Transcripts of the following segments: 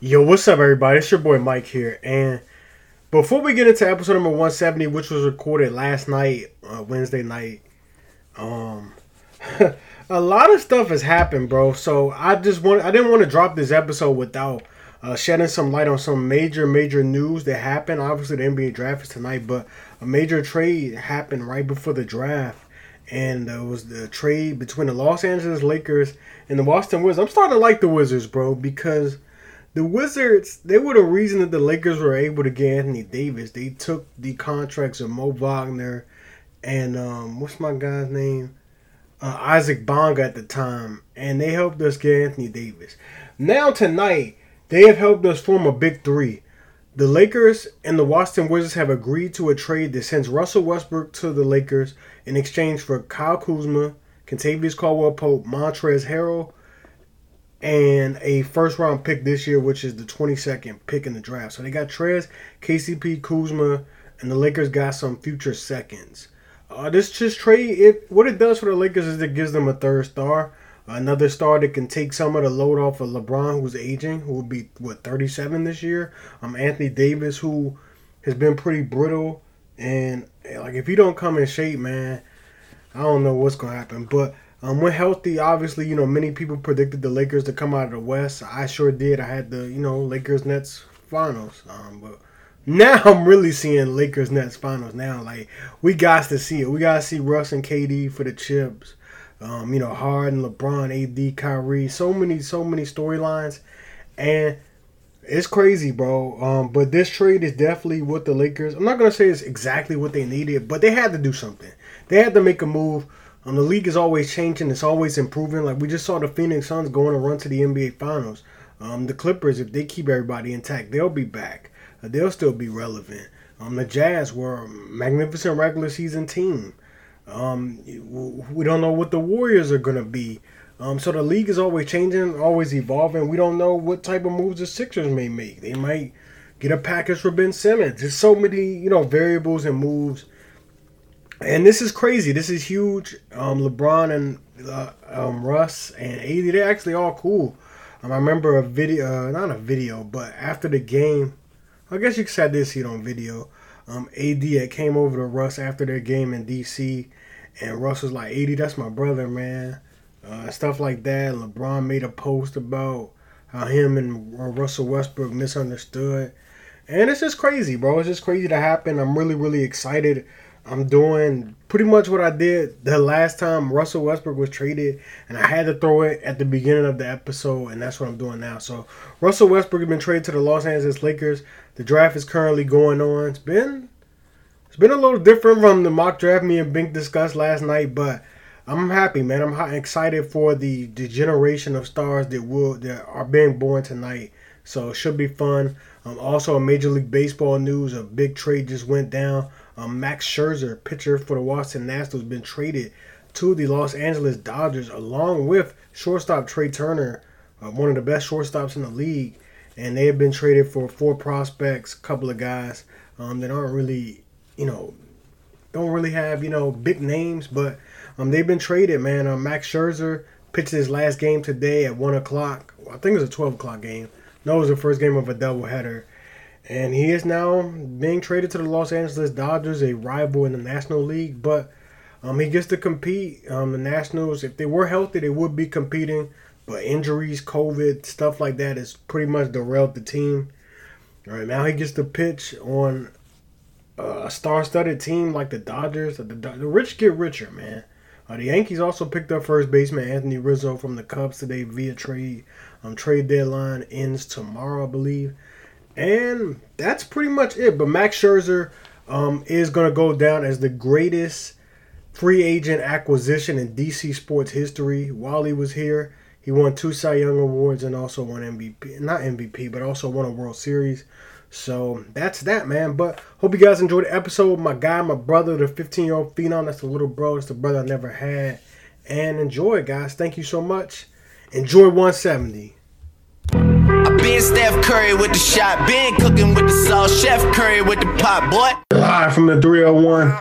Yo, what's up, everybody? It's your boy Mike here. And before we get into episode number 170, which was recorded last night, uh, Wednesday night, um, a lot of stuff has happened, bro. So I just want, I didn't want to drop this episode without uh, shedding some light on some major, major news that happened. Obviously, the NBA draft is tonight, but a major trade happened right before the draft. And it was the trade between the Los Angeles Lakers and the Boston Wizards. I'm starting to like the Wizards, bro, because the Wizards, they were the reason that the Lakers were able to get Anthony Davis. They took the contracts of Mo Wagner and um, what's my guy's name? Uh, Isaac Bonga at the time, and they helped us get Anthony Davis. Now tonight, they have helped us form a big three. The Lakers and the Washington Wizards have agreed to a trade that sends Russell Westbrook to the Lakers in exchange for Kyle Kuzma, Kentavious Caldwell Pope, Montrezl Harrell, and a first round pick this year, which is the 22nd pick in the draft. So they got Trez, KCP, Kuzma, and the Lakers got some future seconds. Uh, this just trade, it what it does for the Lakers is it gives them a third star, another star that can take some of the load off of LeBron, who's aging, who will be what 37 this year. Um, Anthony Davis, who has been pretty brittle, and like if you don't come in shape, man, I don't know what's gonna happen, but. Um, when healthy, obviously, you know, many people predicted the Lakers to come out of the West. I sure did. I had the, you know, Lakers Nets finals. Um, but now I'm really seeing Lakers Nets finals now. Like, we got to see it. We got to see Russ and KD for the chips. Um, you know, Harden, LeBron, AD, Kyrie. So many, so many storylines. And it's crazy, bro. Um, but this trade is definitely what the Lakers. I'm not gonna say it's exactly what they needed, but they had to do something. They had to make a move um, the league is always changing. It's always improving. Like we just saw the Phoenix Suns going to run to the NBA Finals. Um, the Clippers, if they keep everybody intact, they'll be back. Uh, they'll still be relevant. Um, the Jazz were a magnificent regular season team. Um, we don't know what the Warriors are gonna be. Um, so the league is always changing, always evolving. We don't know what type of moves the Sixers may make. They might get a package for Ben Simmons. There's so many, you know, variables and moves and this is crazy. This is huge. Um, LeBron and uh, um, Russ and AD, they're actually all cool. Um, I remember a video, uh, not a video, but after the game, I guess you could say I it on video. Um, AD had came over to Russ after their game in DC, and Russ was like, "AD, that's my brother, man." Uh, stuff like that. LeBron made a post about how him and Russell Westbrook misunderstood, and it's just crazy, bro. It's just crazy to happen. I'm really, really excited I'm doing pretty much what I did the last time Russell Westbrook was traded, and I had to throw it at the beginning of the episode, and that's what I'm doing now. So Russell Westbrook has been traded to the Los Angeles Lakers. The draft is currently going on. It's been it's been a little different from the mock draft me and Bink discussed last night, but I'm happy, man. I'm excited for the, the generation of stars that will that are being born tonight. So it should be fun. Um, also, a Major League Baseball news: a big trade just went down. Um, Max Scherzer, pitcher for the Washington Nationals, has been traded to the Los Angeles Dodgers along with shortstop Trea Turner, uh, one of the best shortstops in the league. And they have been traded for four prospects, a couple of guys um, that aren't really, you know, don't really have, you know, big names, but um, they've been traded, man. Um, Max Scherzer pitched his last game today at 1 o'clock. I think it was a 12 o'clock game. No, it was the first game of a doubleheader. And he is now being traded to the Los Angeles Dodgers, a rival in the National League. But um, he gets to compete. Um, the Nationals, if they were healthy, they would be competing. But injuries, COVID, stuff like that has pretty much derailed the team. All right, now he gets to pitch on a star-studded team like the Dodgers. The, the rich get richer, man. Uh, the Yankees also picked up first baseman Anthony Rizzo from the Cubs today via trade. Um, trade deadline ends tomorrow, I believe. And that's pretty much it. But Max Scherzer um, is going to go down as the greatest free agent acquisition in DC sports history. While he was here, he won two Cy Young awards and also won MVP. Not MVP, but also won a World Series. So that's that, man. But hope you guys enjoyed the episode. My guy, my brother, the 15 year old phenom. That's the little bro. That's the brother I never had. And enjoy, guys. Thank you so much. Enjoy 170. Been Steph Curry with the shot, been cooking with the sauce, Chef Curry with the pot, boy. Live from the 301,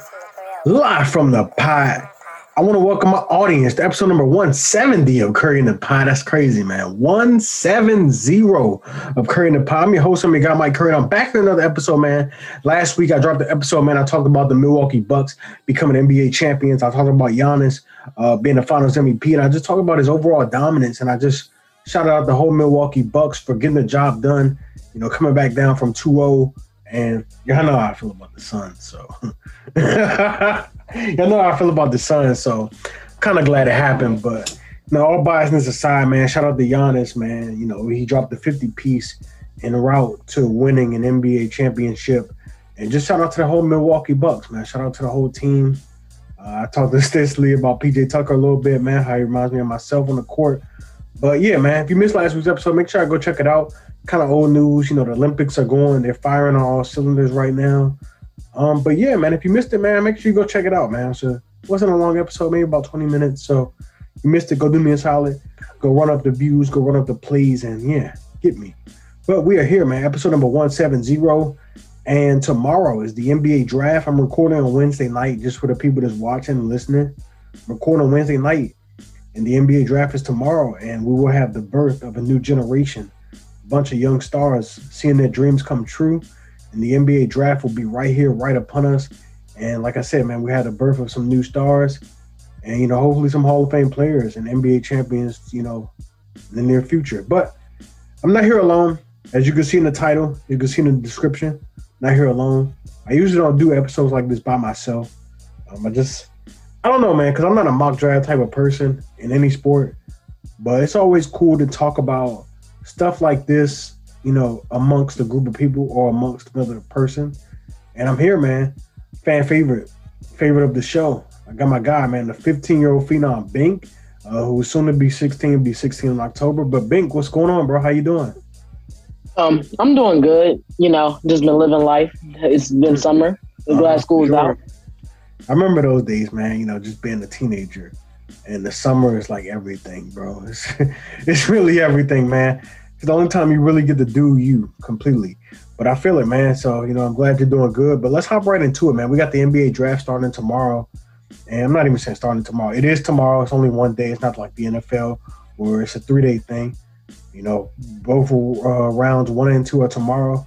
live from the pot. I want to welcome my audience to episode number 170 of Curry in the Pie. That's crazy, man. 170 of Curry in the Pie. I'm your host, I'm your guy, Mike Curry. I'm back in another episode, man. Last week I dropped the episode, man. I talked about the Milwaukee Bucks becoming NBA champions. I talked about Giannis uh, being the finals MVP, and I just talked about his overall dominance. And I just shouted out the whole Milwaukee Bucks for getting the job done, you know, coming back down from 2 0. And y'all know how I feel about the Suns, so y'all know how I feel about the Suns, so kind of glad it happened. But you know, all biasness aside, man, shout out to Giannis, man. You know, he dropped the 50 piece en route to winning an NBA championship. And just shout out to the whole Milwaukee Bucks, man. Shout out to the whole team. Uh, I talked to Stisley about PJ Tucker a little bit, man, how he reminds me of myself on the court. But yeah, man, if you missed last week's episode, make sure I go check it out. Kind of old news, you know, the Olympics are going, they're firing on all cylinders right now. Um, but yeah, man, if you missed it, man, make sure you go check it out, man. So it wasn't a long episode, maybe about 20 minutes. So you missed it, go do me a solid. Go run up the views, go run up the plays, and yeah, get me. But we are here, man. Episode number 170. And tomorrow is the NBA draft. I'm recording on Wednesday night just for the people that's watching and listening. I'm recording on Wednesday night. And the NBA draft is tomorrow. And we will have the birth of a new generation. A bunch of young stars seeing their dreams come true. And the NBA draft will be right here, right upon us. And like I said, man, we had the birth of some new stars. And, you know, hopefully some Hall of Fame players and NBA champions, you know, in the near future. But I'm not here alone. As you can see in the title, you can see in the description, not here alone. I usually don't do episodes like this by myself. Um, I just, I don't know, man, because I'm not a mock draft type of person in any sport. But it's always cool to talk about stuff like this, you know, amongst a group of people or amongst another person. And I'm here, man. Fan favorite, favorite of the show. I got my guy, man, the 15 year old phenom Bink, uh, who's soon to be 16, be 16 in October. But Bink, what's going on, bro? How you doing? Um, I'm doing good. You know, just been living life. It's been summer. I'm glad Uh, school's sure. out. I remember those days, man. You know, just being a teenager, and the summer is like everything, bro. It's it's really everything, man. It's the only time you really get to do you completely. But I feel it, man. So you know, I'm glad you're doing good. But let's hop right into it, man. We got the NBA draft starting tomorrow, and I'm not even saying starting tomorrow. It is tomorrow. It's only one day. It's not like the NFL where it's a three day thing. You know, both uh, rounds one and two are tomorrow,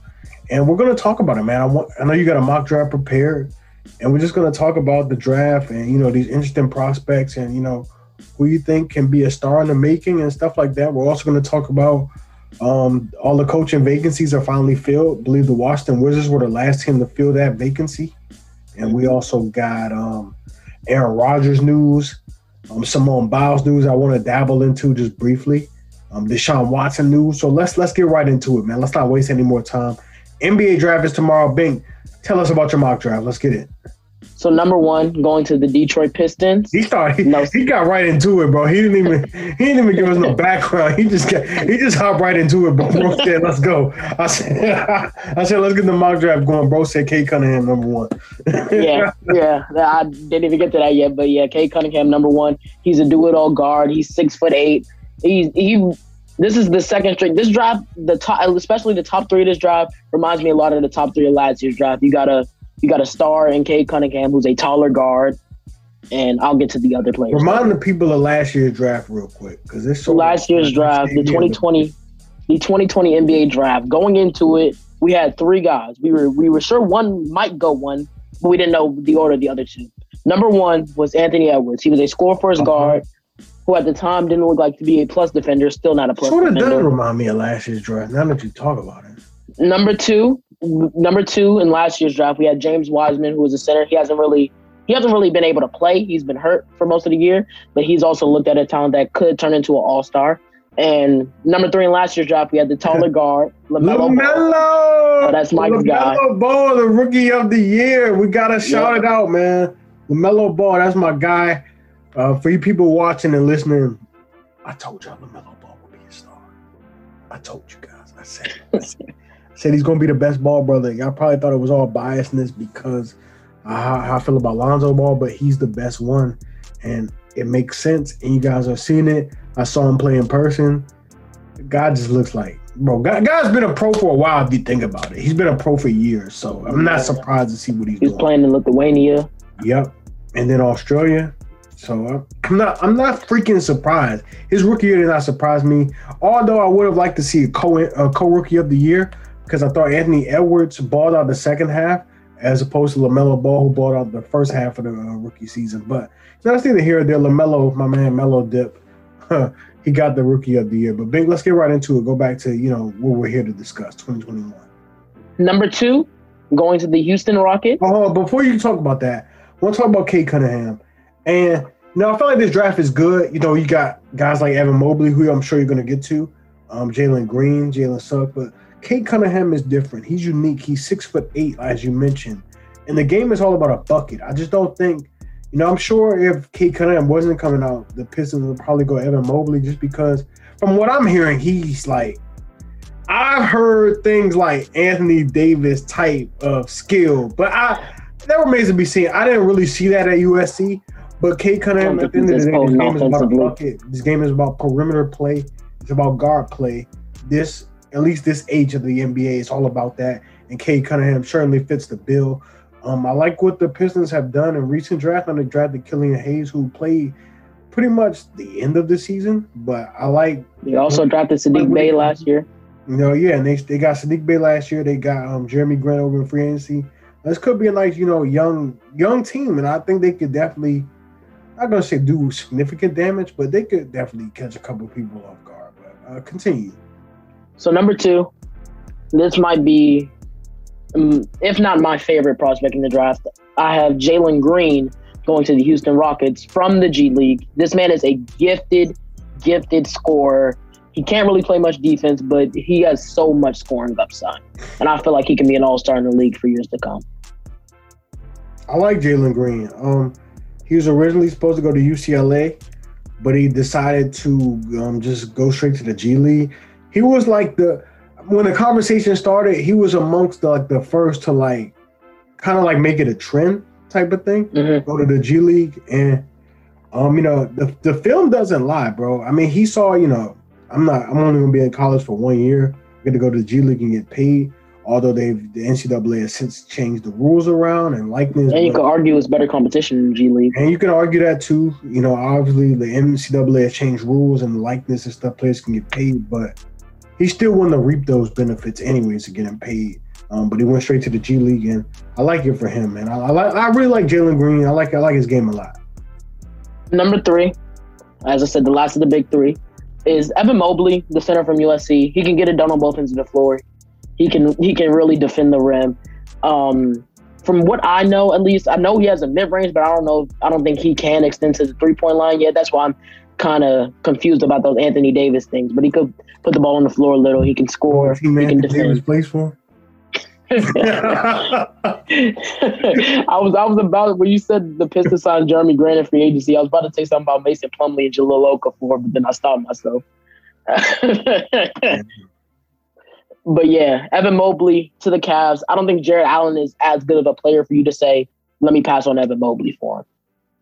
and we're gonna talk about it, man. I want. I know you got a mock draft prepared and we're just going to talk about the draft and you know these interesting prospects and you know who you think can be a star in the making and stuff like that. We're also going to talk about um, all the coaching vacancies are finally filled. I believe the Washington Wizards were the last team to fill that vacancy, and we also got um, Aaron Rodgers news, um, Simone Biles news. I want to dabble into just briefly. Um, Deshaun Watson news. So let's let's get right into it, man. Let's not waste any more time. NBA draft is tomorrow. Bink, tell us about your mock draft. Let's get it. So number one, going to the Detroit Pistons. He started. No. He got right into it, bro. He didn't even. He didn't even give us no background. He just got. He just hopped right into it, bro. Bro said, "Let's go." I said, "I said, let's get the mock draft going." Bro said, "Cade Cunningham number one." yeah, yeah. I didn't even get to that yet, but yeah, Cade Cunningham, number one. He's a do-it-all guard. He's six foot eight. He's he. This is the second straight. This draft, the top, especially the top three of this draft, reminds me a lot of the top three of last year's draft. You got a you got a star in Cade Cunningham, who's a taller guard, and I'll get to the other players. Remind the people of last year's draft real quick, because it's so last year's draft, the 2020, the 2020 NBA draft. Going into it, we had three guys. We were we were sure one might go one, but we didn't know the order of the other two. Number one was Anthony Edwards. He was a score first Uh-huh. guard, who at the time didn't look like to be a plus defender. Still not a plus Sort of does remind me of last year's draft. Now that you talk about it, Number two, number two in last year's draft, we had James Wiseman, who was a center. He hasn't really he hasn't really been able to play. He's been hurt for most of the year, but he's also looked at a talent that could turn into an all star. And number three in last year's draft, we had the taller guard, LaMelo. Lamelo. Oh, that's Mike's guy. Lamelo Ball, the rookie of the year. We gotta shout it out, man. Lamelo Ball, that's my guy. Uh, for you people watching and listening, I told y'all Lamelo Ball would be a star. I told you guys. I said, I said, I said he's gonna be the best ball brother. Y'all probably thought it was all biasness because uh, how, I feel about Lonzo Ball, but he's the best one, and it makes sense. And you guys are seeing it. I saw him play in person. God just looks like bro. God, God's been a pro for a while. If you think about it, he's been a pro for years. So I'm not surprised to see what he's He's doing. playing in Lithuania. Yep. And then Australia, So I'm not I'm not freaking surprised. His rookie year did not surprise me. Although I would have liked to see a co a co rookie of the year because I thought Anthony Edwards balled out the second half as opposed to Lamelo Ball who balled out the first half of the uh, rookie season. But that's neither here nor there. Lamelo, my man, Melo Dip, he got the rookie of the year. But Big, let's get right into it. Go back to you know what we're here to discuss 2021. Number two, going to the Houston Rockets. Oh, before you talk about that, I want to talk about Cade Cunningham. And you know, I feel like this draft is good. You know, you got guys like Evan Mobley, who I'm sure you're going to get to, um, Jalen Green, Jalen Suggs, but Cade Cunningham is different. He's unique. He's six foot eight, as you mentioned, and the game is all about a bucket. I just don't think, you know, I'm sure if Cade Cunningham wasn't coming out, the Pistons would probably go Evan Mobley, just because from what I'm hearing, he's like. I've heard things like Anthony Davis type of skill, but I that remains to be seen. I didn't really see that at USC. But Cade Cunningham, at the end of the day, this game is about a bucket. This game is about perimeter play. It's about guard play. This, at least this age of the NBA, is all about that. And Cade Cunningham certainly fits the bill. Um, I like what the Pistons have done in recent draft. And they drafted Killian Hayes, who played pretty much the end of the season. But I like. They also drafted Saddiq Bey last year. You know, yeah, and they they got Saddiq Bey last year. They got um, Jerami Grant over in free agency. This could be a nice, you know, young young team, and I think they could definitely not gonna say do significant damage, but they could definitely catch a couple people off guard. But uh, continue. So number two, this might be, um, if not my favorite prospect in the draft. I have Jalen Green going to the Houston Rockets from the G League. This man is a gifted, gifted scorer. He can't really play much defense, but he has so much scoring upside, and I feel like he can be an all star in the league for years to come. I like Jalen Green. Um, he was originally supposed to go to UCLA, but he decided to um, just go straight to the G League. He was like the when the conversation started, he was amongst the, like the first to like kind of like make it a trend type of thing. Mm-hmm. Go to the G League and um, you know, the the film doesn't lie, bro. I mean, he saw, you know, I'm not I'm only gonna be in college for one year. I'm gonna go to the G League and get paid although they've the NCAA has since changed the rules around and likeness. And you could argue it's better competition in G League. And you can argue that too. You know, obviously the NCAA has changed rules and likeness and stuff. Players can get paid, but he still wanted to reap those benefits anyways to getting paid. Um, but he went straight to the G League, and I like it for him, man. I, I like, I really like Jalen Green. I like, I like his game a lot. Number three, as I said, the last of the big three is Evan Mobley, the center from USC. He can get it done on both ends of the floor. He can he can really defend the rim. Um, from what I know, at least I know he has a mid range, but I don't know. I don't think he can extend to the three point line yet. That's why I'm kind of confused about those Anthony Davis things. But he could put the ball on the floor a little. He can score. He can defend. Davis plays for. I was I was about when you said the Pistons signed Jerami Grant in free agency. I was about to say something about Mason Plumlee and Jahlil Okafor, but then I stopped myself. but yeah, Evan Mobley to the Cavs. I don't think Jared Allen is as good of a player for you to say, let me pass on Evan Mobley for him.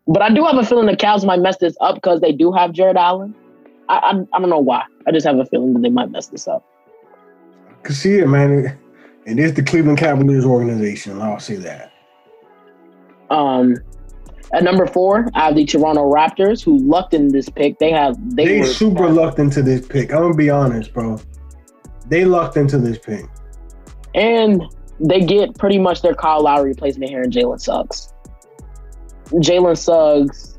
But I do have a feeling the Cavs might mess this up because they do have Jared Allen. I, I, I don't know why. I just have a feeling that they might mess this up. I can see it, man. It is the Cleveland Cavaliers organization. I'll say that. Um, at number four, I have the Toronto Raptors, who lucked in this pick. They have they, they super lucked into this pick. I'm gonna be honest, bro. They lucked into this pick. And they get pretty much their Kyle Lowry replacement here in Jalen Suggs. Jalen Suggs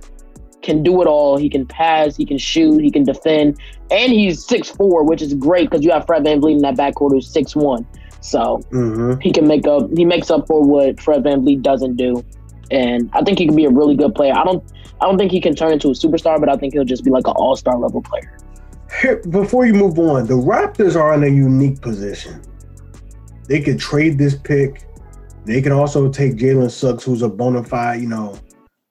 can do it all. He can pass, he can shoot, he can defend, and he's six four, which is great because you have Fred Van VanVleet in that backcourt who's six one. So mm-hmm. he can make up he makes up for what Fred Van VanVleet doesn't do. And I think he can be a really good player. I don't I don't think he can turn into a superstar, but I think he'll just be like an all star level player before you move on, the Raptors are in a unique position. They could trade this pick. They can also take Jalen Suggs, who's a bona fide, you know,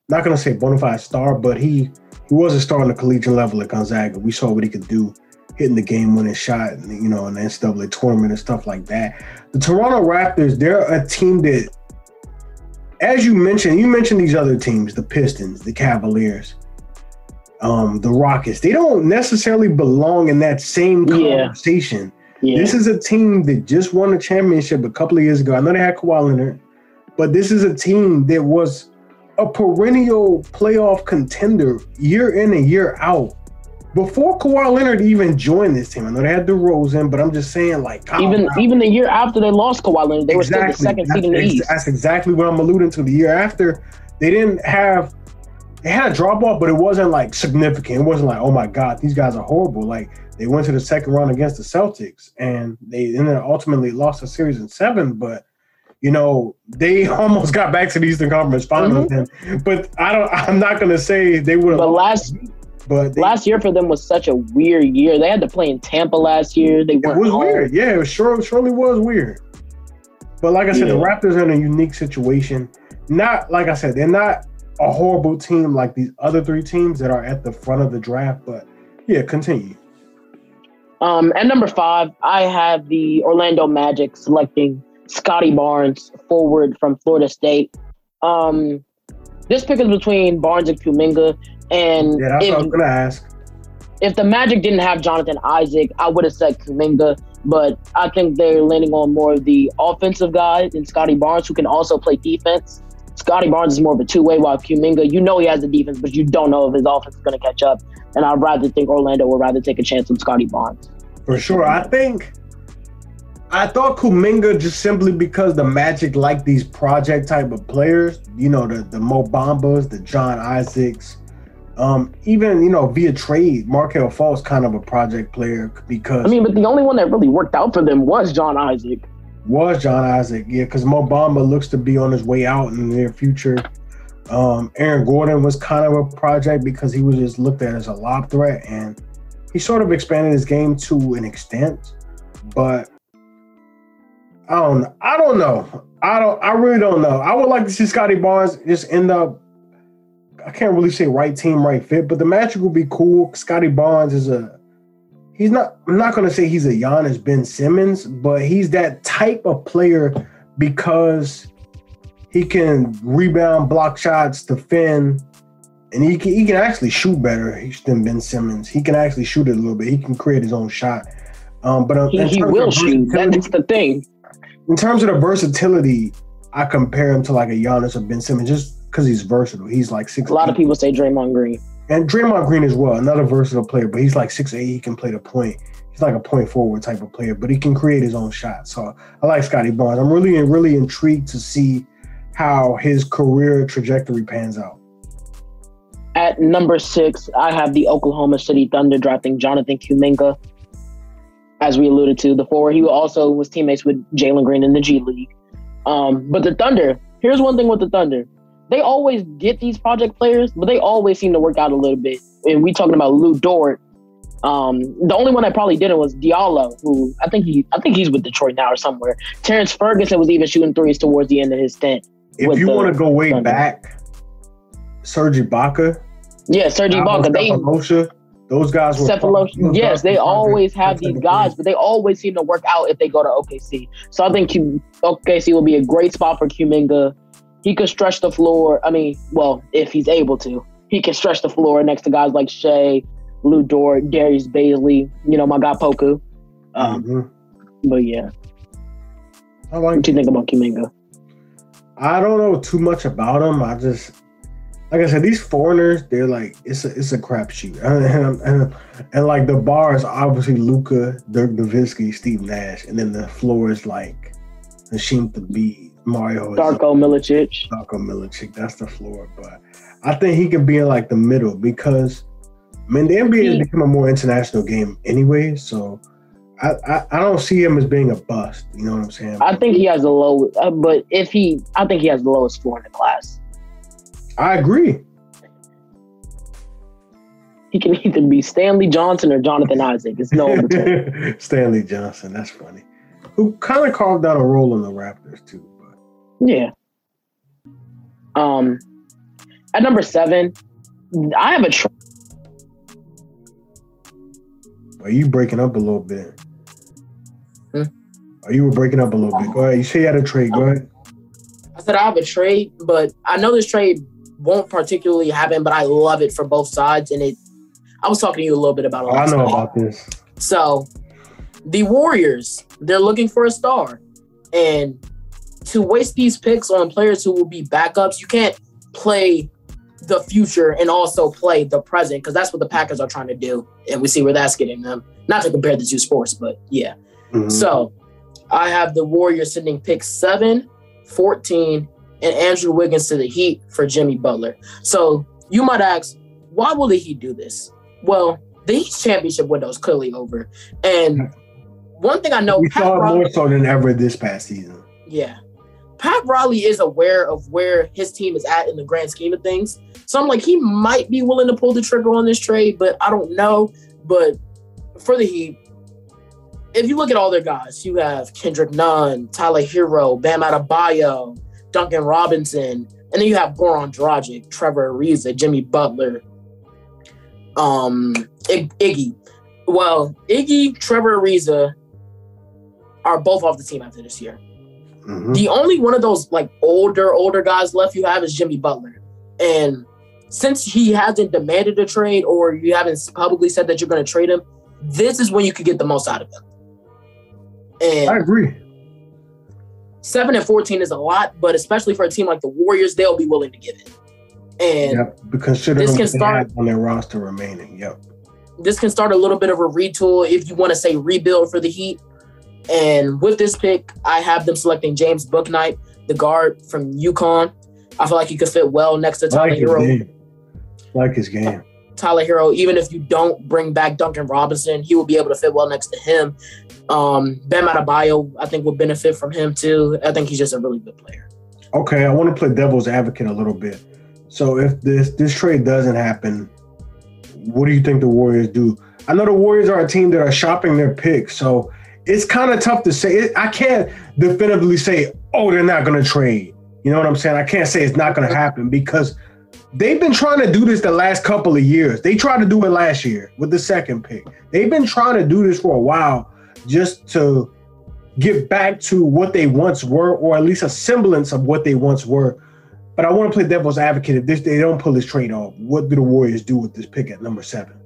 not gonna say bona fide star, but he he was a star on the collegiate level at Gonzaga. We saw what he could do, hitting the game winning shot, you know, in the NCAA tournament and stuff like that. The Toronto Raptors, they're a team that, as you mentioned, you mentioned these other teams, the Pistons, the Cavaliers um, the Rockets. They don't necessarily belong in that same conversation. Yeah. Yeah. This is a team that just won a championship a couple of years ago. I know they had Kawhi Leonard, but this is a team that was a perennial playoff contender year in and year out. Before Kawhi Leonard even joined this team, I know they had DeRozan, but I'm just saying, like, Kyle Even even the year after they lost Kawhi Leonard, they were still the Exactly. second seed in the East. That's exactly what I'm alluding to. The year after, they didn't have they had a drop off, but it wasn't like significant. It wasn't like, oh my god, these guys are horrible. Like they went to the second round against the Celtics, and they then ultimately lost the series in seven. But you know, they almost got back to the Eastern Conference Finals. And, but I don't. I'm not gonna say they would have. Mm-hmm. But last but they, last year for them was such a weird year. They had to play in Tampa last year. They It was home. weird. Yeah, it was sure surely was weird. But like I said, the Raptors are in a unique situation. Not like I said, they're not a horrible team like these other three teams that are at the front of the draft. But yeah, continue. Um, at number five, I have the Orlando Magic selecting Scotty Barnes, forward from Florida State. Um, this pick is between Barnes and Kuminga, and Yeah, that's if, what I was gonna ask. if the Magic didn't have Jonathan Isaac, I would have said Kuminga. But I think they're leaning on more of the offensive guy than Scotty Barnes, who can also play defense. Scotty Barnes is more of a two way, while Kuminga, you know he has the defense, but you don't know if his offense is going to catch up. And I'd rather think Orlando would rather take a chance on Scotty Barnes. For sure. I think I thought Kuminga just simply because the Magic like these project type of players, you know, the the Mo Bambas, the John Isaacs, um, even you know via trade, Markelle Fultz kind of a project player because I mean, but the only one that really worked out for them was John Isaac. Was John Isaac. Yeah, because Mo Bamba looks to be on his way out in the near future. Um, Aaron Gordon was kind of a project because he was just looked at as a lob threat, and he sort of expanded his game to an extent. But I don't, I don't know. I don't. I really don't know. I would like to see Scotty Barnes just end up. I can't really say right team, right fit, but the Magic would be cool. Scotty Barnes is a he's not I'm not gonna say he's a Giannis Ben Simmons, but he's that type of player because he can rebound, block shots, defend, and he can he can actually shoot better than Ben Simmons. He can actually shoot it a little bit. He can create his own shot. Um, but uh, He, he will shoot. That's the thing. in terms of the versatility, I compare him to like a Giannis or Ben Simmons just because he's versatile. He's like six. A lot of people say Draymond Green. And Draymond Green as well, another versatile player, but he's like six eight. He can play the point. He's like a point forward type of player, but he can create his own shot. So I like Scotty Barnes. I'm really really intrigued to see how his career trajectory pans out. At number six, I have the Oklahoma City Thunder drafting Jonathan Kuminga. As we alluded to, the forward, he also was teammates with Jalen Green in the G League. Um, but the Thunder, here's one thing with the Thunder. They always get these project players, but they always seem to work out a little bit. And we talking about Lu Dort. Um, the only one that probably didn't was Diallo, who I think he I think he's with Detroit now or somewhere. Terrence Ferguson was even shooting threes towards the end of his stint. If you want to go way Thunder. back, Serge Ibaka, Yeah, Serge Ibaka. They Sefolosha, those guys were Sefolosha. those Yes, guys they always have these guys, but they always seem to work out if they go to OKC. So I think Q- OKC will be a great spot for Kuminga. He could stretch the floor. I mean, well, if he's able to, he can stretch the floor next to guys like Shai, Lu Dort, Darius Bazley, You know, my guy Poku. Um, Mhm. But yeah, I like what do you think about Kuminga? I don't know too much about him. I just, like I said, these foreigners, they're like it's a it's a crapshoot, and, and, and like the bar is obviously Luka, Dirk Nowitzki, Steve Nash, and then the floor is like Hasheem Thabeet, Mario, Darko Milicic. Darko Milicic. That's the floor, but I think he can be in like the middle because, I mean, the NBA has become a more international game anyway. So. I, I, I don't see him as being a bust. You know what I'm saying? I think he has the low, uh, but if he, I think he has the lowest floor in the class. I agree. He can either be Stanley Johnson or Jonathan Isaac. It's no in between. Stanley Johnson, that's funny. Who kind of carved out a role in the Raptors too. Yeah. Um, at number seven, I have a tr- are you breaking up a little bit? Hmm? Are you were breaking up a little bit? Go ahead. You say you had a trade. Go ahead. I said I have a trade, but I know this trade won't particularly happen, but I love it for both sides. And it, I was talking to you a little bit about it. I know about this. So, the Warriors, they're looking for a star, and to waste these picks on players who will be backups, you can't play the future and also play the present because that's what the Packers are trying to do, and we see where that's getting them. Not to compare the two sports, but yeah. Mhm. So I have the Warriors sending pick 7, 14, and Andrew Wiggins to the Heat for Jimmy Butler. So you might ask, why will the Heat do this? Well, the Heat's championship window is clearly over. And one thing I know, we Pat saw more so than ever this past season. yeah. Pat Riley is aware of where his team is at in the grand scheme of things. So I'm like, he might be willing to pull the trigger on this trade, but I don't know. But for the Heat, if you look at all their guys, you have Kendrick Nunn, Tyler Herro, Bam Adebayo, Duncan Robinson, and then you have Goran Dragic, Trevor Ariza, Jimmy Butler, um, Ig- Iggy. Well, Iggy, Trevor Ariza are both off the team after this year. Mhm. The only one of those like older, older guys left you have is Jimmy Butler. And since he hasn't demanded a trade or you haven't publicly said that you're going to trade him, this is when you could get the most out of him. And I agree. seven and 14 is a lot, but especially for a team like the Warriors, they'll be willing to give it. And Yep. Considering this can start- on their roster remaining. Yep. this can start a little bit of a retool if you want to say rebuild for the Heat. And with this pick, I have them selecting James Bouknight, the guard from UConn. I feel like he could fit well next to Tyler like Herro. game. Like his game. Tyler Herro, even if you don't bring back Duncan Robinson, he will be able to fit well next to him. Um, Bam Adebayo, I think, will benefit from him too. I think he's just a really good player. Okay, I want to play devil's advocate a little bit. So if this this trade doesn't happen, what do you think the Warriors do? I know the Warriors are a team that are shopping their picks, so it's kind of tough to say. It, I can't definitively say, "Oh, they're not going to trade." You know what I'm saying? I can't say it's not going to happen because they've been trying to do this the last couple of years. They tried to do it last year with the second pick. They've been trying to do this for a while just to get back to what they once were, or at least a semblance of what they once were. But I want to play devil's advocate. If this, they don't pull this trade off, what do the Warriors do with this pick at number seven?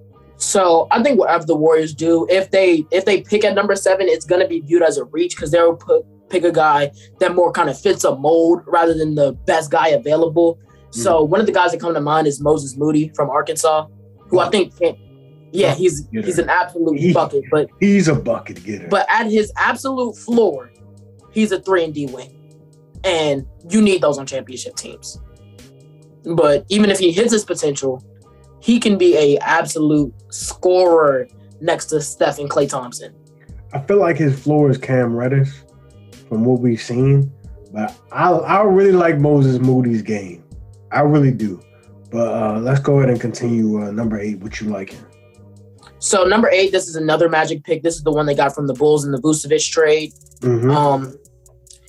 So I think whatever the Warriors do, if they if they pick at number seven, it's gonna be viewed as a reach because they'll put pick a guy that more kind of fits a mold rather than the best guy available. So mm-hmm. one of the guys that come to mind is Moses Moody from Arkansas, who I think can yeah, he's he's an absolute He- bucket, but He's a bucket getter. but at his absolute floor, he's a three and D wing, and you need those on championship teams. But even if he hits his potential, he can be a absolute scorer next to Steph and Klay Thompson. I feel like his floor is Cam Reddish from what we've seen. But I I really like Moses Moody's game. I really do. But uh, let's go ahead and continue. Uh, number eight, what you liking? So number eight, this is another Magic pick. This is the one they got from the Bulls in the Vucevic trade. Mhm. Um,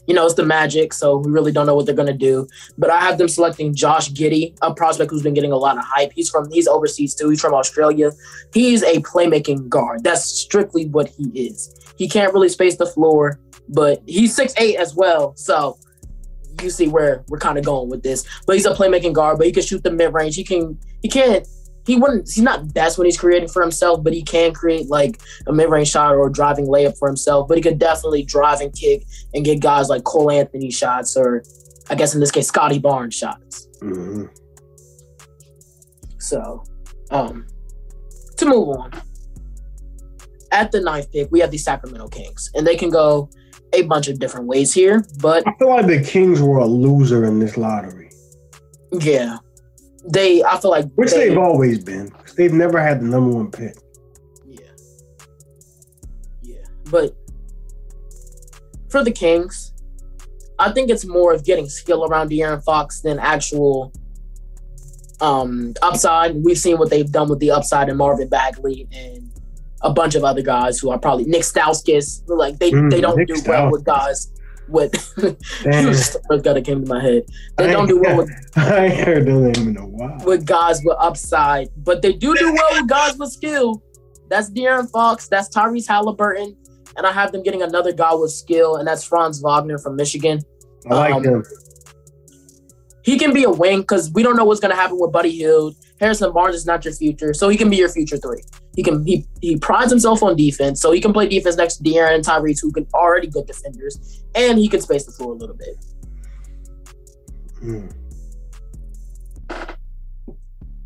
you know, it's the Magic, so we really don't know what they're gonna do. But I have them selecting Josh Giddey, a prospect who's been getting a lot of hype. He's from he's overseas too. He's from Australia. He's a playmaking guard. That's strictly what he is. He can't really space the floor, but he's six eight as well. So you see where we're kind of going with this. But he's a playmaking guard, but he can shoot the mid range. He can he can't he wouldn't he's not best when he's creating for himself, but he can create like a mid range shot or a driving layup for himself. But he could definitely drive and kick and get guys like Cole Anthony shots or I guess in this case Scotty Barnes shots. Mhm. So um to move on. At the ninth pick, we have the Sacramento Kings, and they can go a bunch of different ways here, but I feel like the Kings were a loser in this lottery, yeah. They I feel like which they- they've always been. They've never had the number one pick. Yeah. Yeah. But for the Kings, I think it's more of getting skill around De'Aaron Fox than actual um upside. We've seen what they've done with the upside in Marvin Bagley and a bunch of other guys who are probably Nick Stauskas. Like they, Mm, they don't Nick do well with guys Damn. was the first guy that came to my head. They I don't do well with I heard their name in a while. with guys with upside, but they do do well with guys with skill. That's De'Aaron Fox. That's Tyrese Halliburton. And I have them getting another guy with skill, and that's Franz Wagner from Michigan. I like um, him. He can be a wing because we don't know what's going to happen with Buddy Hield. Harrison Barnes is not your future, so he can be your future three. He can he he prides himself on defense, so he can play defense next to De'Aaron and Tyrese, who can already good defenders, and he can space the floor a little bit. Mm.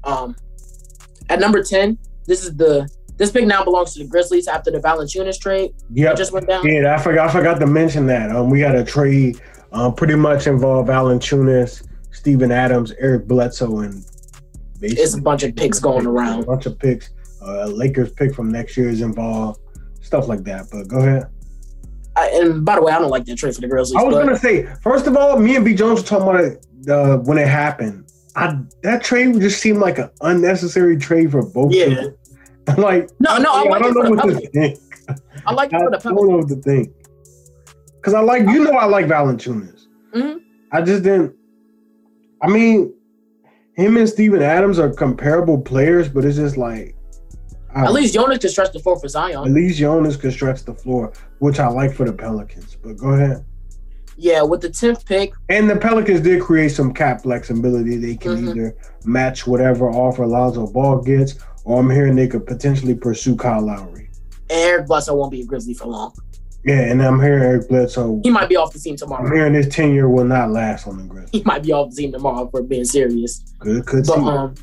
Um, at number ten, this is the this pick now belongs to the Grizzlies after the Valanciunas trade Yeah, just went down. Yeah, I forgot. I forgot to mention that. Um, we had a trade, um, pretty much involved Valanciunas, Steven Adams, Eric Bledsoe, and basically It's a bunch of picks going around. A bunch of picks. Uh, Lakers pick from next year is involved. Stuff like that. But go ahead. I, and by the way, I don't like that trade for the Grizzlies. I was but gonna say, first of all, me and B Jones were talking about it uh, when it happened. I that trade just seemed like an unnecessary trade for both. Yeah. teams. I'm like, no, no, I I, like it don't know what to think. I like I the don't know what to think. Cause I like you know I like Valanciunas. Mhm. I just didn't. I mean, him and Steven Adams are comparable players, but it's just like I At least Jonas can stretch the floor for Zion. at least Jonas can stretch the floor, which I like for the Pelicans. But go ahead. Yeah, with the tenth pick, And the Pelicans did create some cap flexibility. They can Mhm. either match whatever offer Lonzo Ball gets, or I'm hearing they could potentially pursue Kyle Lowry. Eric Bledsoe won't be a Grizzly for long. Yeah, and I'm hearing Eric Bledsoe. He might be off the team I'm tomorrow. hearing his tenure will not last on the Grizzlies. He might be off the team tomorrow for being serious. Good, could But see. um,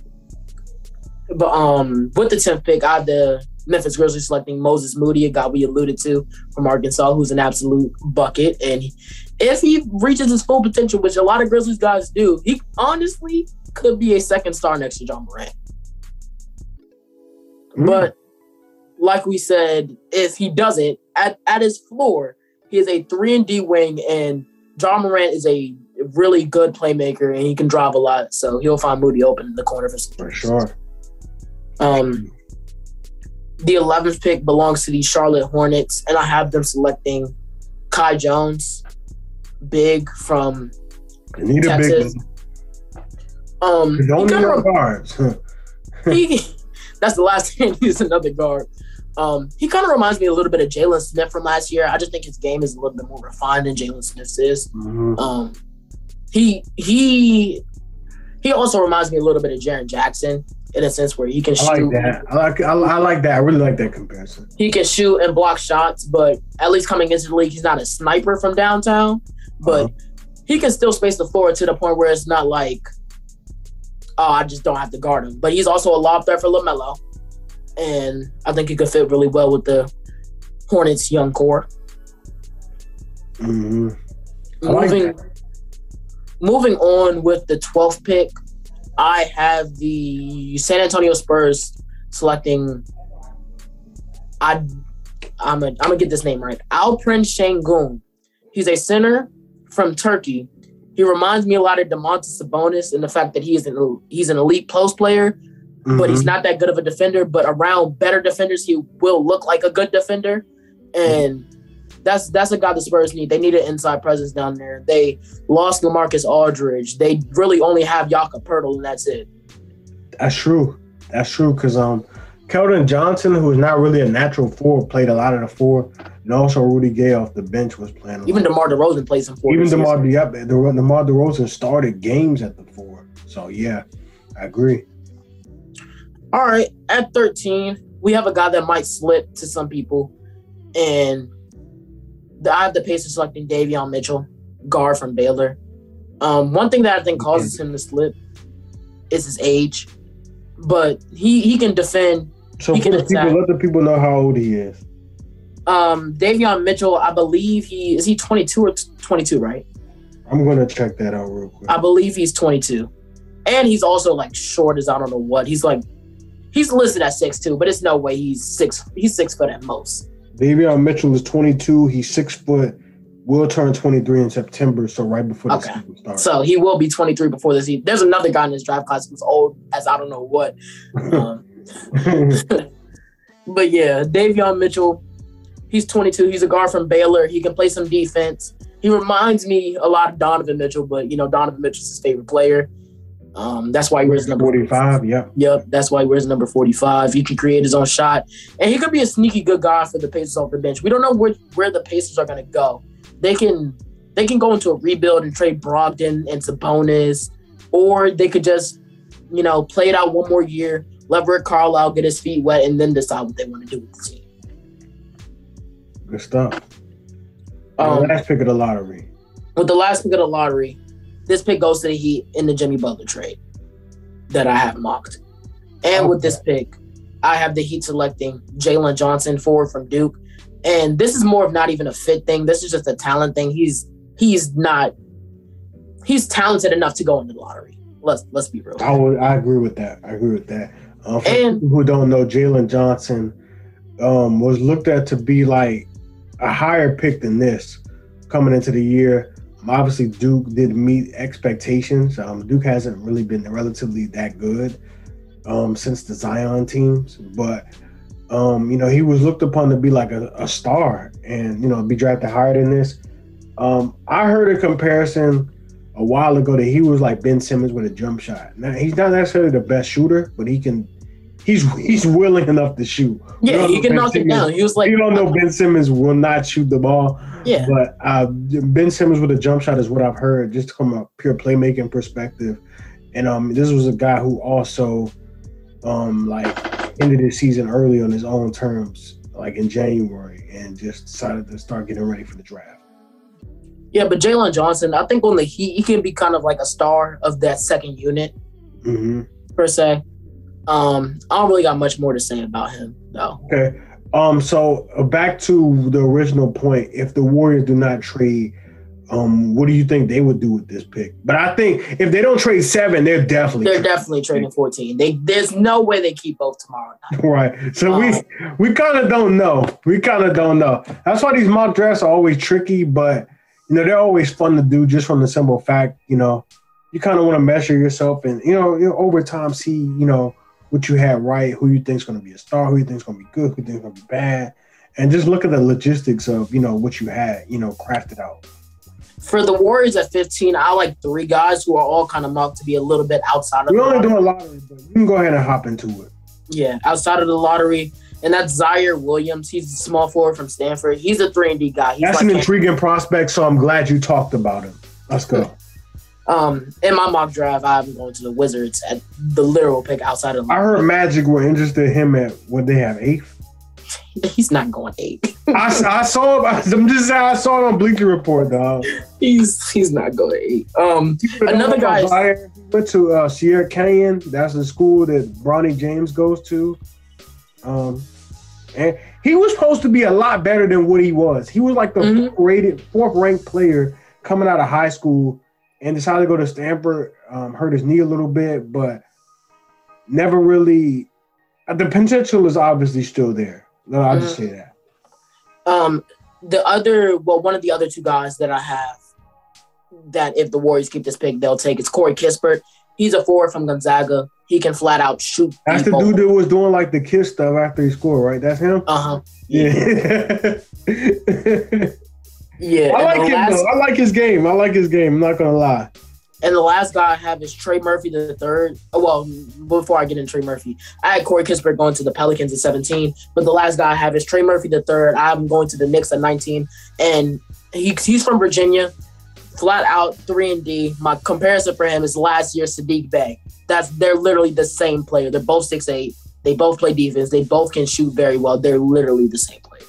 but um, with the tenth pick, I had the Memphis Grizzlies selecting Moses Moody, a guy we alluded to from Arkansas, who's an absolute bucket. And if he reaches his full potential, which a lot of Grizzlies guys do, he honestly could be a second star next to Ja Morant. Mm. But like we said, if he doesn't, at, at his floor, he is a three and D wing, and Ja Morant is a really good playmaker, and he can drive a lot. So he'll find Moody open in the corner for some for sure. Um, the 11th pick belongs to the Charlotte Hornets, and I have them selecting Kai Jones, big from need a big Texas. um. Don't need no guards. he, that's the last thing. He's another guard. Um, he kind of reminds me a little bit of Jalen Smith from last year. I just think his game is a little bit more refined than Jalen Smith's is. Mhm. Um, he he he also reminds me a little bit of Jaren Jackson in a sense where he can shoot. I like that. I like. I, I like that. I really like that comparison. He can shoot and block shots, but at least coming into the league, he's not a sniper from downtown. But Uh-huh. he can still space the floor to the point where it's not like, oh, I just don't have to guard him. But he's also a lob threat for Lamelo, and I think he could fit really well with the Hornets' young core. hmm I like moving moving on with the 12th pick, I have the San Antonio Spurs selecting I I'm a, I'm gonna get this name right. Alperen Şengün. He's a center from Turkey. He reminds me a lot of Domantas Sabonis in the fact that he is an he's an elite post player, but he's mm-hmm. not that good of a defender. But around better defenders, he will look like a good defender, and that's that's a guy the Spurs need. They need an inside presence down there. They lost Lamarcus Aldridge. They really only have Jakob Poeltl, and that's it. That's true. That's true. Because um, Keldon Johnson, who is not really a natural four, played a lot of the four, and also Rudy Gay off the bench was playing. A Even. DeMar DeRozan plays some four. even season. DeMar, yep, the DeMar DeRozan started games at the four. So yeah, I agree. All right, at 13, we have a guy that might slip to some people, and I have the Pacers selecting Davion Mitchell, guard from Baylor. Um, one thing that I think causes him to slip is his age, but he he can defend. So He can the people, let the people know how old he is. Um, Davion Mitchell, I believe he is he 22 or 22, right? I'm gonna check that out real quick. I believe he's 22, and he's also like short as I don't know what. He's like he's listed at six two, but it's no way he's six. He's six foot at most. Davion Mitchell is 22. He's six foot. Will turn 23 in September, so right before the Okay. season starts. So he will be 23 before the Season. There's another guy in this draft class who's old as I don't know what. Um, but yeah, Davion Mitchell, he's 22. He's a guard from Baylor. He can play some defense. He reminds me a lot of Donovan Mitchell, but you know Donovan Mitchell's his favorite player. Um, that's why he wears number 45. Yep. Yep, that's why he wears number 45. He can create his own shot. And he could be a sneaky good guy for the Pacers off the bench. We don't know where, where the Pacers are gonna go. They can they can go into a rebuild and trade Brogdon and Sabonis, or they could just, you know, play it out one more year, let Rick Carlisle get his feet wet, and then decide what they want to do with the team. Good stuff. Um, last pick of the lottery. with the last pick of the lottery, this pick goes to the Heat in the Jimmy Butler trade that I have mocked. And with this pick, I have the Heat selecting Jalen Johnson, forward from Duke. And this is more of not even a fit thing. This is just a talent thing. He's he's not he's talented enough to go in the lottery. Let's let's be real. I would, I agree with that. I agree with that. Um, for And- people who don't know, Jalen Johnson um, was looked at to be like a higher pick than this coming into the year. Obviously, Duke did meet expectations. Um, Duke hasn't really been relatively that good um, since the Zion teams, but um, you know he was looked upon to be like a, a star, and you know be drafted higher than this. Um, I heard a comparison a while ago that he was like Ben Simmons with a jump shot. Now he's not necessarily the best shooter, but he can. He's he's willing enough to shoot. Yeah, he can Ben knock it down. He was like, you don't know Ben Simmons will not shoot the ball, yeah, but uh, Ben Simmons with a jump shot is what I've heard, just from a pure playmaking perspective. And um, this was a guy who also, um, like ended his season early on his own terms, like in January, and just decided to start getting ready for the draft. yeah. But Jalen Johnson, I think on the Heat, he can be kind of like a star of that second unit hmm per se. Um, I don't really got much more to say about him though. Okay. Um. So uh, back to the original point. If the Warriors do not trade, um, what do you think they would do with this pick? But I think if they don't trade seven, they're definitely They're definitely trading 14. They there's no way they keep both tomorrow night. right. So we we kind of don't know. We kind of don't know. That's why these mock drafts are always tricky, but you know they're always fun to do just from the simple fact you know you kind of want to measure yourself and you know over time see you know what you had right, who you think's going to be a star, who you think's going to be good, who you think's going to be bad, and just look at the logistics of you know what you had you know crafted out. For the Warriors at 15, I like three guys who are all kind of marked to be a little bit outside of the We only lottery. doing lottery, but you can go ahead and hop into it. Yeah, outside of the lottery. And that's Ziaire Williams. He's a small forward from Stanford. He's a three and D guy. He's That's like an intriguing prospect, so I'm glad you talked about him. Let's go. um in my mock draft, I'm going to the Wizards at the literal pick outside of I heard Magic were interested in him at what they have eighth. he's not going eight. I, I saw him. I'm just saying. I saw it on Bleacher Report, dog. he's he's not going eight. Um Another guy is- went to uh, Sierra Canyon. That's the school that Bronny James goes to. Um, and he was supposed to be a lot better than what he was. He was like the Mhm. fourth rated, fourth ranked player coming out of high school, and decided to go to Stanford. Um, hurt his knee a little bit, but never really. uh, The potential is obviously still there. No, I'll just say that. Um, the other, well, one of the other two guys that I have that if the Warriors keep this pick, they'll take it's Corey Kispert. He's a forward from Gonzaga. He can flat out shoot. That's the dude that was doing like the kiss stuff after he scored, right? That's him. Uh huh. Yeah. Yeah. I like him last, though. I like his game. I like his game. I'm not gonna lie. And the last guy I have is Trey Murphy the third. Oh, well, before I get into Trey Murphy, I had Corey Kispert going to the Pelicans at 17. But the last guy I have is Trey Murphy the third. I'm going to the Knicks at 19. And he, he's from Virginia, flat out three and D. My comparison for him is last year Saddiq Bey. That's they're literally the same player. They're both six eight. They both play defense. They both can shoot very well. They're literally the same player.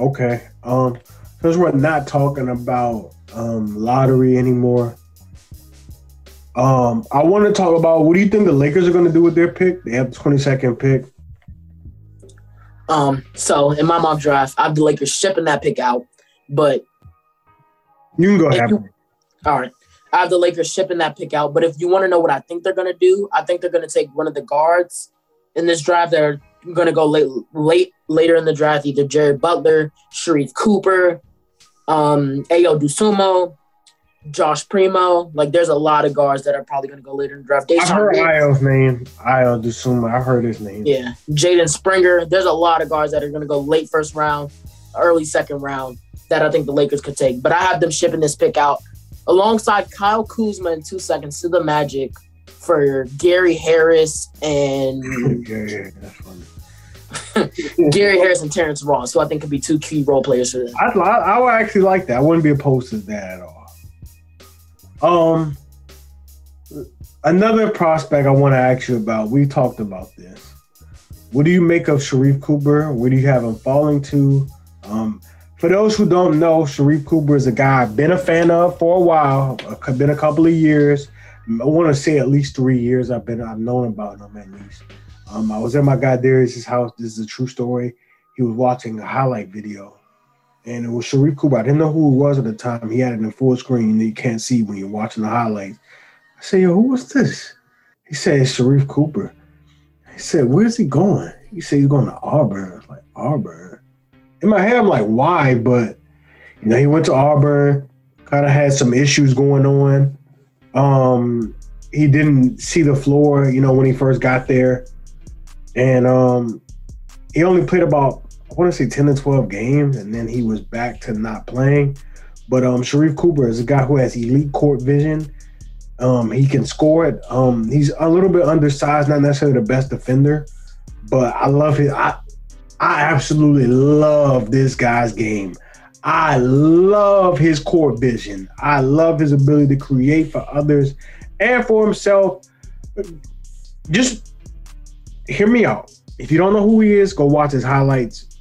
Okay. Um, since we're not talking about um lottery anymore, um, I want to talk about what do you think the Lakers are gonna do with their pick? They have the 22nd pick. Um, so in my mock draft, I have the Lakers shipping that pick out. But You can go ahead. you- All right. I have the Lakers shipping that pick out. But if you want to know what I think they're going to do, I think they're going to take one of the guards in this draft. They're going to go late, late later in the draft, either Jared Butler, Sharife Cooper, um, Ayo Dosunmu, Josh Primo. Like, there's a lot of guards that are probably going to go later in the draft. I heard Ayo's name. Ayo Dosunmu. I heard his name. yeah, Jaden Springer. There's a lot of guards that are going to go late first round, early second round that I think the Lakers could take. But I have them shipping this pick out alongside Kyle Kuzma in two seconds to the Magic for Gary Harris and yeah, yeah, that's funny. Gary Harris and Terrence Ross, who I think could be two key role players for them. I, I, I would actually like that. I wouldn't be opposed to that at all. Um, another prospect I want to ask you about. We talked about this. What do you make of Sharife Cooper? Where do you have him falling to? Um, for those who don't know, Sharife Cooper is a guy I've been a fan of for a while. Been a couple of years. I want to say at least three years. I've been I've known about him at least. Um, I was at my guy Darius's house. This is a true story. He was watching a highlight video, and it was Sharife Cooper. I didn't know who it was at the time. He had it in full screen. that You can't see when you're watching the highlights. I said, "Yo, who was this?" He said, "It's Sharife Cooper." He said, "Where's he going?" He said, "He's going to Auburn." I was like, "Auburn." In my head, I'm like, "Why?" But you know, he went to Auburn. Kind of had some issues going on. Um, he didn't see the floor, you know, when he first got there, and um, he only played about I want to say ten to twelve games, and then he was back to not playing. But um, Sharife Cooper is a guy who has elite court vision. Um, he can score it. Um, he's a little bit undersized, not necessarily the best defender, but I love his. I I absolutely love this guy's game. I love his court vision. I love his ability to create for others and for himself. Just hear me out. If you don't know who he is, go watch his highlights.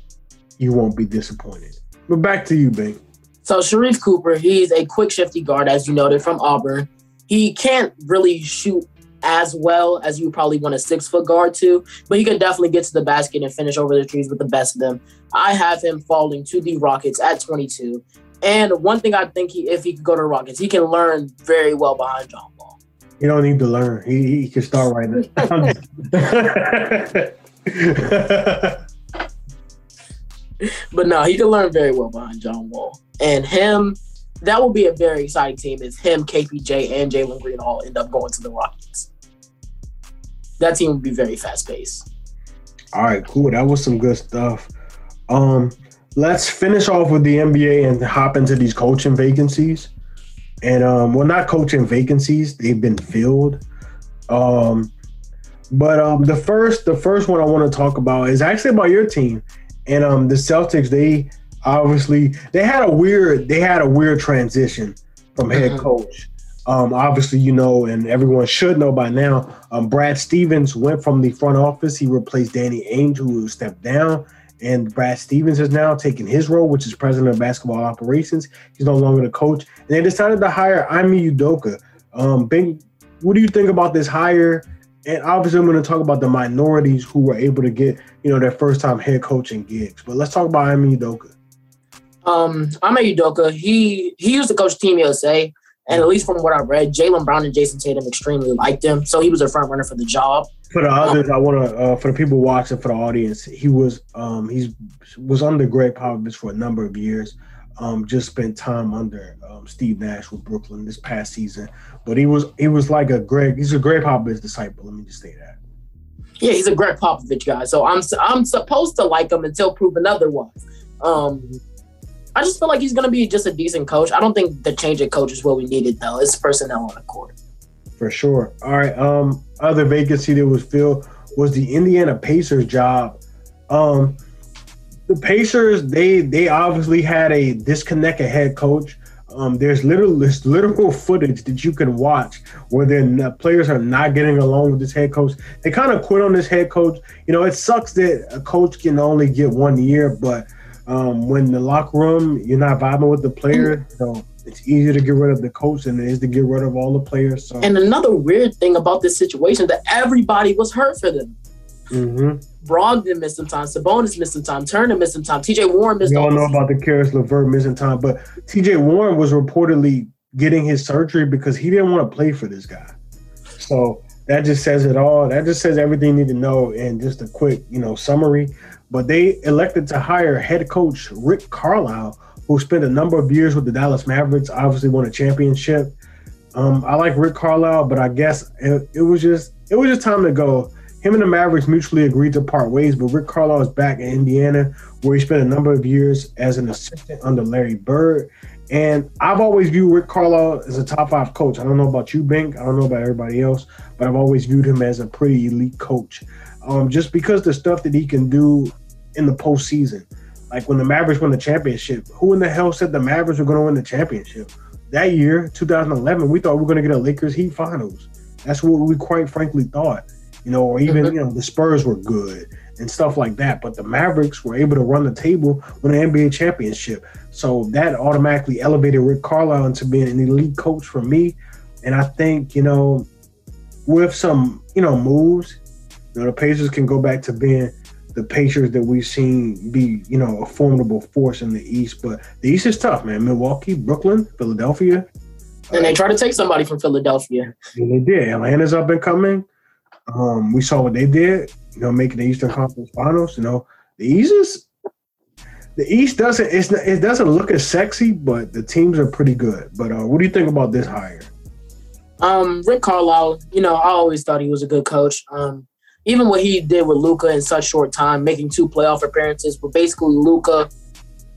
You won't be disappointed. But back to you, Bink. So Sharife Cooper, he's a quick shifty guard, as you noted, from Auburn. He can't really shoot as well as you probably want a six foot guard to, but he can definitely get to the basket and finish over the trees with the best of them. I have him falling to the Rockets at 22. And one thing I think he, if he could go to the Rockets, he can learn very well behind John Wall. You don't need to learn. He, he can start right now. but no, he can learn very well behind John Wall. And him, that will be a very exciting team if him, KPJ, and Jalen Green all end up going to the Rockets. That team would be very fast paced. All right, cool. That was some good stuff. Um, let's finish off with the NBA and hop into these coaching vacancies. And um, well, not coaching vacancies; they've been filled. Um, but um, the first, the first one I want to talk about is actually about your team, and um, the Celtics. They obviously they had a weird, they had a weird transition from head Mhm. coach. Um, obviously, you know, and everyone should know by now. Um, Brad Stevens went from the front office. He replaced Danny Ainge, who stepped down, and Brad Stevens is now taking his role, which is president of basketball operations. He's no longer the coach, and they decided to hire Ime Udoka. Um, Bink, what do you think about this hire? And obviously, I'm going to talk about the minorities who were able to get, you know, their first time head coaching gigs. But let's talk about Ime Udoka. Um, Ime Udoka. He he used to coach Team USA, and at least from what I read, Jaylen Brown and Jayson Tatum extremely liked him, so he was a front runner for the job. For the others, I want to uh, for the people watching, for the audience, he was um he's was under Gregg Popovich for a number of years. Um, just spent time under um, Steve Nash with Brooklyn this past season, but he was he was like a Greg. He's a Gregg Popovich disciple. Let me just say that. Yeah, he's a Gregg Popovich guy, so I'm I'm supposed to like him until proven otherwise. Um, I just feel like he's gonna be just a decent coach. I don't think the change of coach is what we needed though. It's personnel on the court. For sure. All right. Um, other vacancy that was filled was the Indiana Pacers job. Um, the Pacers they they obviously had a disconnect disconnected head coach. Um, there's literal there's literal footage that you can watch where the players are not getting along with this head coach. They kind of quit on this head coach. You know, it sucks that a coach can only get one year, but um, when the locker room you're not vibing with the player, so it's easier to get rid of the coach than it is to get rid of all the players. So. And another weird thing about this situation that everybody was hurt for them. hmm Brogdon missed some time, Sabonis missed some time, Turner missed some time, T.J. Warren missed. We all know about the Caris LeVert missing time, but TJ Warren was reportedly getting his surgery because he didn't want to play for this guy. So that just says it all. That just says everything you need to know in just a quick, you know, summary. But they elected to hire head coach Rick Carlisle, who spent a number of years with the Dallas Mavericks, obviously won a championship. Um, I like Rick Carlisle, but I guess it, it was just it was just time to go. Him and the Mavericks mutually agreed to part ways, but Rick Carlisle is back in Indiana, where he spent a number of years as an assistant under Larry Bird. And I've always viewed Rick Carlisle as a top five coach. I don't know about you, Bink. I don't know about everybody else, but I've always viewed him as a pretty elite coach. Um, just because the stuff that he can do in the postseason. Like when the Mavericks won the championship, who in the hell said the Mavericks were going to win the championship? That year, 2011, we thought we were going to get a Lakers Heat finals. That's what we quite frankly thought. You know, or even, Mhm. you know, the Spurs were good and stuff like that. But the Mavericks were able to run the table win an NBA championship. So that automatically elevated Rick Carlisle into being an elite coach for me. And I think, you know, with some, you know, moves, you know, the Pacers can go back to being the Pacers that we've seen be, you know, a formidable force in the East. But the East is tough, man. Milwaukee, Brooklyn, Philadelphia. And they try to take somebody from Philadelphia. And they did. Atlanta's up and coming. Um, we saw what they did, you know, making the Eastern Conference Finals. You know, the East is the East doesn't it's it doesn't look as sexy, but the teams are pretty good. But uh, what do you think about this hire? Um, Rick Carlisle, you know, I always thought he was a good coach. Um, even what he did with Luka in such short time, making two playoff appearances, but basically Luka,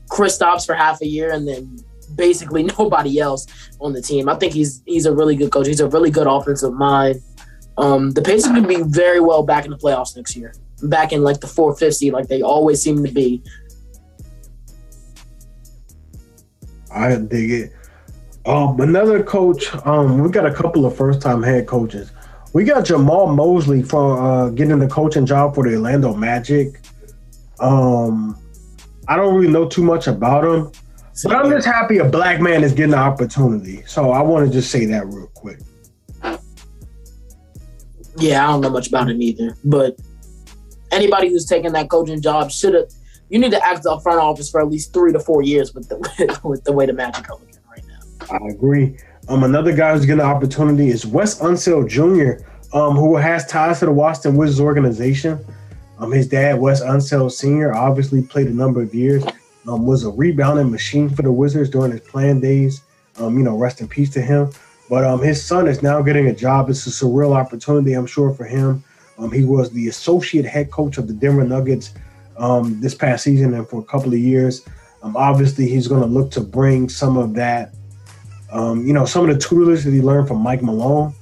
Chris stops for half a year, and then basically nobody else on the team. I think he's he's a really good coach. He's a really good offensive mind. Um, the Pacers could be very well back in the playoffs next year, back in like the 450, like they always seem to be. I dig it. Um, another coach. Um, we got a couple of first-time head coaches. We got Jamahl Mosley for uh, getting the coaching job for the Orlando Magic. Um, I don't really know too much about him, but I'm just happy a black man is getting the opportunity. So I want to just say that real quick. Yeah, I don't know much about him either, but anybody who's taking that coaching job should have. You need to act the front office for at least three to four years with the with the way the Magic are looking right now. I agree. Um, another guy who's getting the opportunity is Wes Unseld Jr., um, who has ties to the Washington Wizards organization. Um, his dad, Wes Unseld Sr., obviously played a number of years. Um, was a rebounding machine for the Wizards during his playing days. Um, you know, rest in peace to him. But um, his son is now getting a job. It's a surreal opportunity, I'm sure, for him. Um, he was the associate head coach of the Denver Nuggets um, this past season and for a couple of years. Um, obviously, he's going to look to bring some of that, um, you know, some of the tutelage that he learned from Mike Malone.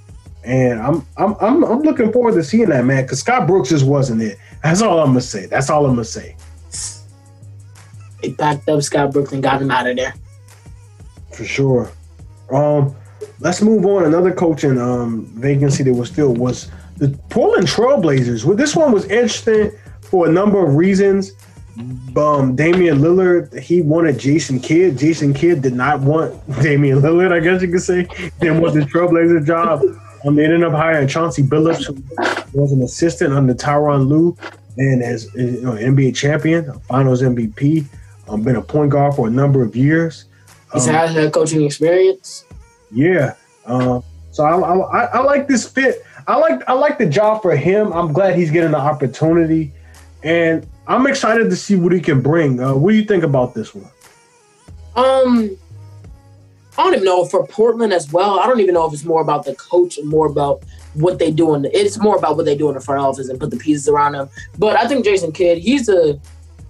And I'm I'm I'm, I'm looking forward to seeing that man because Scott Brooks just wasn't it. That's all I'm gonna say. That's all I'm gonna say. They packed up Scott Brooks and got him out of there. For sure. Um, let's move on. Another coaching um vacancy that was still was the Portland Trailblazers. Well, this one was interesting for a number of reasons. Um, Damian Lillard, he wanted Jason Kidd. Jason Kidd did not want Damian Lillard, I guess you could say. Didn't want the Trailblazer job. Um, they ended up hiring Chauncey Billups, who was an assistant under Tyronn Lue and as you know, NBA champion, finals MVP, um, been a point guard for a number of years. He's Um, had head coaching experience. yeah. Um, so I, I, I like this fit. I like I like the job for him. I'm glad he's getting the opportunity, and I'm excited to see what he can bring. Uh, what do you think about this one? Um, I don't even know for Portland as well. I don't even know if it's more about the coach and more about what they do in the, it's more about what they do in the front office and put the pieces around him. But I think Jason Kidd, he's a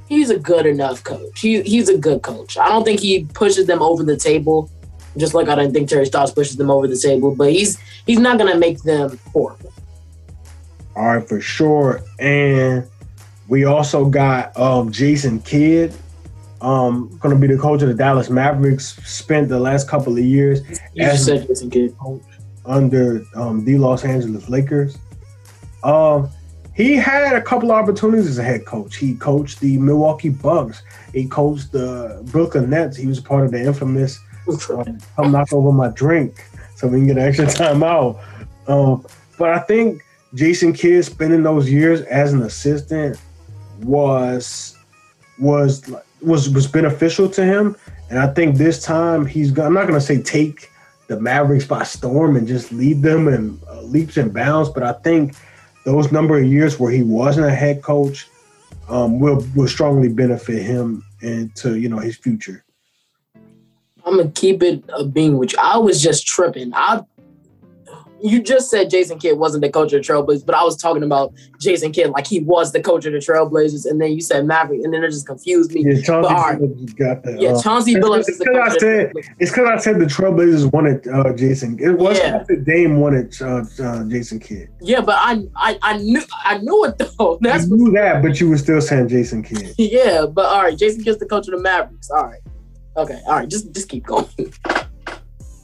he's a good enough coach. He he's a good coach. I don't think he pushes them over the table, just like I don't think Terry Stotts pushes them over the table. But he's he's not gonna make them horrible. All right, for sure. And we also got um, Jason Kidd, um, going to be the coach of the Dallas Mavericks. Spent the last couple of years You As- said Jason Kidd. under um, the Los Angeles Lakers. Um, he had a couple opportunities as a head coach. He coached the Milwaukee Bucks. He coached the Brooklyn Nets. He was part of the infamous um, "Come knock over my drink" so we can get an extra time out. Um, but I think Jason Kidd spending those years as an assistant was was was was beneficial to him, and I think this time he's. I'm not going to say take the Mavericks by storm and just lead them in uh, leaps and bounds, but I think those number of years where he wasn't a head coach um, will will strongly benefit him into you know his future. I'm gonna keep it a being which I was just tripping. I you just said Jason Kidd wasn't the coach of the Trailblazers, but I was talking about Jason Kidd like he was the coach of the Trailblazers, and then you said Maverick, and then it just confused me. Yeah, Chauncey right. Billups got the. Yeah, uh, Chauncey it's- Billups is the I coach. the said- it's because I said the Trailblazers wanted uh, Jason. It wasn't Yeah. that Dame wanted uh, uh, Jason Kidd. Yeah, but I, I I knew I knew it though. That's you knew that, but you were still saying Jason Kidd. yeah. But all right, Jason Kidd's the coach of the Mavericks. All right, okay, all right. Just just keep going.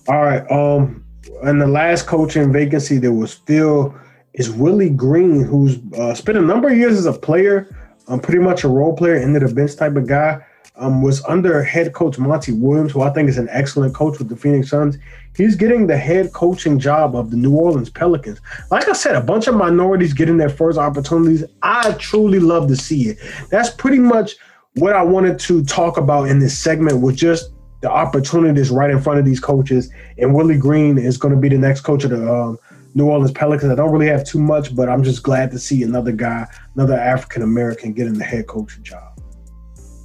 All right. Um, and the last coaching vacancy that was still is Willie Green, who's uh, spent a number of years as a player, um, pretty much a role player, into the bench type of guy. um, was under head coach Monty Williams, who I think is an excellent coach with the Phoenix Suns. He's getting the head coaching job of the New Orleans Pelicans. Like I said, a bunch of minorities getting their first opportunities. I truly love to see it. That's pretty much what I wanted to talk about in this segment was just the opportunity is right in front of these coaches. And Willie Green is going to be the next coach of the um, New Orleans Pelicans. I don't really have too much, but I'm just glad to see another guy, another African American, getting the head coaching job.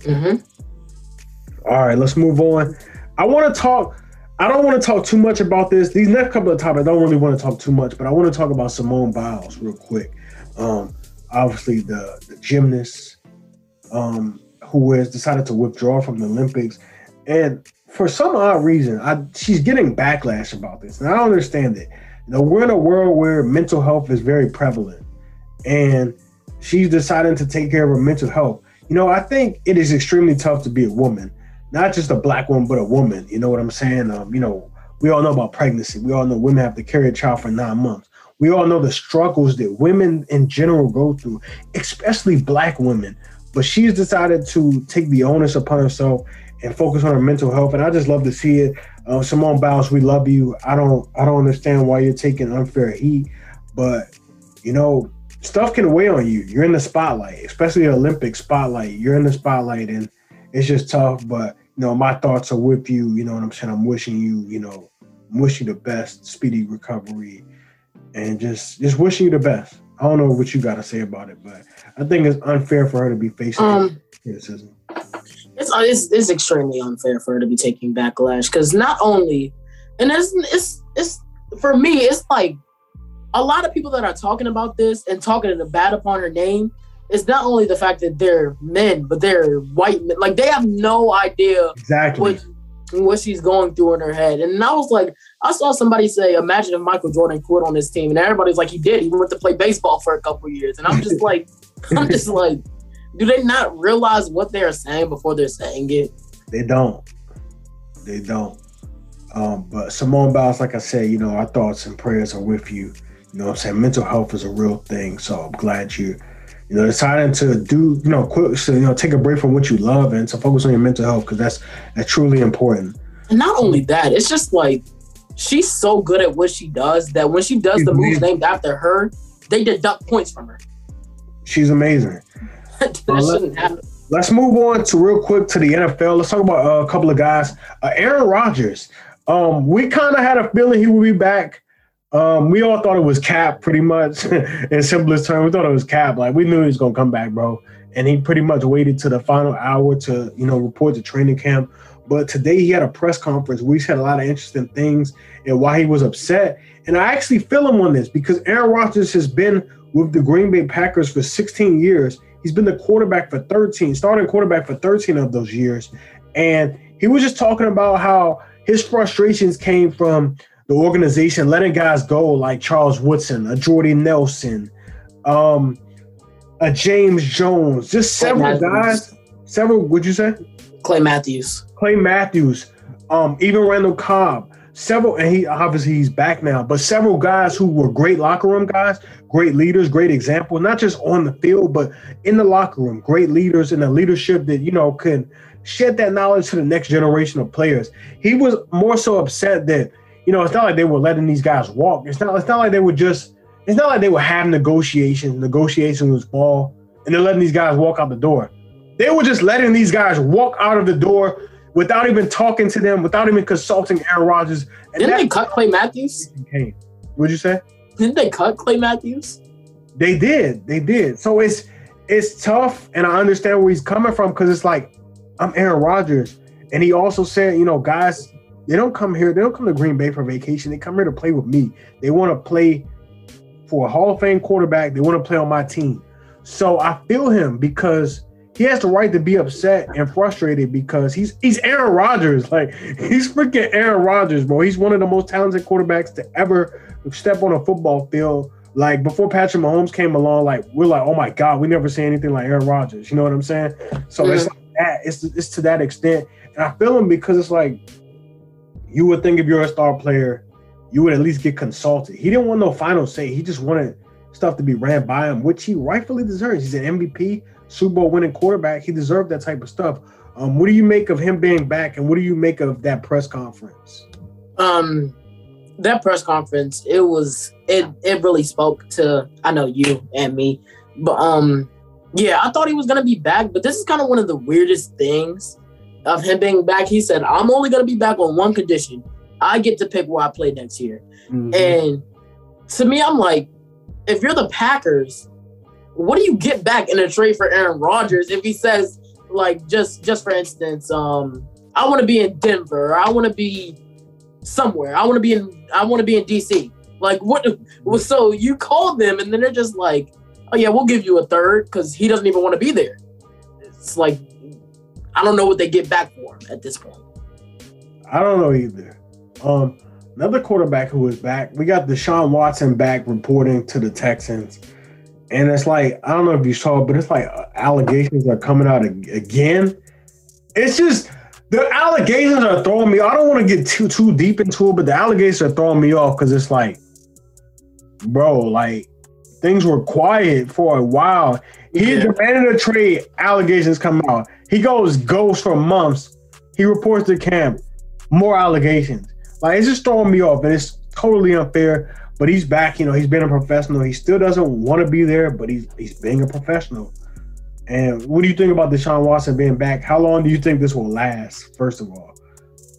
Mm-hmm. All right, let's move on. I want to talk. I don't want to talk too much about this. These next couple of topics, I don't really want to talk too much, but I want to talk about Simone Biles real quick. Um, obviously, the the gymnast um, who has decided to withdraw from the Olympics, and for some odd reason, I, she's getting backlash about this, and I don't understand it. You know, we're in a world where mental health is very prevalent, and she's deciding to take care of her mental health. You know, I think it is extremely tough to be a woman not just a black woman, but a woman. You know what I'm saying? Um, you know, we all know about pregnancy. We all know women have to carry a child for nine months. We all know the struggles that women in general go through, especially black women. But she's decided to take the onus upon herself and focus on her mental health. And I just love to see it. Uh, Simone Biles, we love you. I don't, I don't understand why you're taking unfair heat, but you know, stuff can weigh on you. You're in the spotlight, especially the Olympic spotlight. You're in the spotlight, and it's just tough. But you know, my thoughts are with you. You know what I'm saying? I'm wishing you, you know, I'm wishing you the best, speedy recovery, and just just wishing you the best. I don't know what you got to say about it, but I think it's unfair for her to be facing um, criticism. It's, uh, it's it's extremely unfair for her to be taking backlash because not only, and it's it's it's for me, it's like a lot of people that are talking about this and talking in a bad upon her name it's not only the fact that they're men, but they're white men. Like they have no idea exactly what, what she's going through in her head. And I was like, I saw somebody say, "Imagine if Michael Jordan quit on this team," and everybody's like, "He did. He went to play baseball for a couple years." And I'm just like, I'm just like, do they not realize what they're saying before they're saying it? They don't. They don't. Um, but Simone Biles, like I said, you know, our thoughts and prayers are with you. You know I'm saying? Mental health is a real thing. So I'm glad you you know, deciding to do, you know, quit, so, you know, take a break from what you love and to focus on your mental health because that's that's truly important. And not only that, it's just like she's so good at what she does that when she does the moves named after her, they deduct points from her. She's amazing. That shouldn't happen. Let's move on to real quick to the NFL. Let's talk about uh, a couple of guys. Uh, Aaron Rodgers. Um, we kind of had a feeling he would be back. Um, we all thought it was Cap, pretty much in simplest terms. We thought it was Cap. Like we knew he was gonna come back, bro. And he pretty much waited to the final hour to, you know, report to training camp. But today he had a press conference where he said a lot of interesting things and why he was upset. And I actually feel him on this because Aaron Rodgers has been with the Green Bay Packers for 16 years. He's been the quarterback for 13, starting quarterback for 13 of those years. And he was just talking about how his frustrations came from the organization letting guys go like Charles Woodson, a Jordy Nelson, um, a James Jones, just several guys. Several, would you say? Clay Matthews. Clay Matthews, um, even Randall Cobb. Several, and he obviously he's back now, but several guys who were great locker room guys, great leaders, great example, not just on the field, but in the locker room, great leaders and a leadership that you know can shed that knowledge to the next generation of players. He was more so upset that you know, it's not like they were letting these guys walk. It's not. It's not like they were just. It's not like they were having negotiations. Negotiations was ball, and they're letting these guys walk out the door. They were just letting these guys walk out of the door without even talking to them, without even consulting Aaron Rodgers. And Didn't they cut Clay Matthews? What'd you say? Didn't they cut Clay Matthews? They did. They did. So it's it's tough, and I understand where he's coming from because it's like I'm Aaron Rodgers, and he also said, you know, guys they don't come here. They don't come to Green Bay for vacation. They come here to play with me. They want to play for a Hall of Fame quarterback. They want to play on my team. So I feel him because he has the right to be upset and frustrated because he's he's Aaron Rodgers. Like he's freaking Aaron Rodgers, bro. He's one of the most talented quarterbacks to ever step on a football field. Like before Patrick Mahomes came along, like we're like, oh my god, we never see anything like Aaron Rodgers. You know what I'm saying? So yeah. it's like that. It's it's to that extent, and I feel him because it's like you would think if you're a star player, you would at least get consulted. He didn't want no final say. He just wanted stuff to be ran by him, which he rightfully deserves. He's an MVP, Super Bowl winning quarterback. He deserved that type of stuff. Um, what do you make of him being back, and what do you make of that press conference? Um, that press conference, it was it it really spoke to I know you and me, but um, yeah, I thought he was gonna be back, but this is kind of one of the weirdest things of him being back. He said, "I'm only gonna be back on one condition: I get to pick where I play next year." Mhm. And to me, I'm like, if you're the Packers, what do you get back in a trade for Aaron Rodgers if he says, like, just just for instance, um, I want to be in Denver, or I want to be somewhere, I want to be in, I want to be in DC. Like, what? So you called them, and then they're just like, oh yeah, we'll give you a third because he doesn't even want to be there. It's like, I don't know what they get back for him at this point. I don't know either. Um, another quarterback who is back. We got Deshaun Watson back reporting to the Texans, and it's like I don't know if you saw, but it's like uh, allegations are coming out again. It's just the allegations are throwing me. I don't want to get too too deep into it, but the allegations are throwing me off because it's like, bro, like things were quiet for a while. He Yeah. demanded a trade. Allegations come out. He goes ghost for months. He reports to camp. More allegations. Like it's just throwing me off, and it's totally unfair. But he's back. You know, he's been a professional. He still doesn't want to be there, but he's he's being a professional. And what do you think about Deshaun Watson being back? How long do you think this will last? First of all,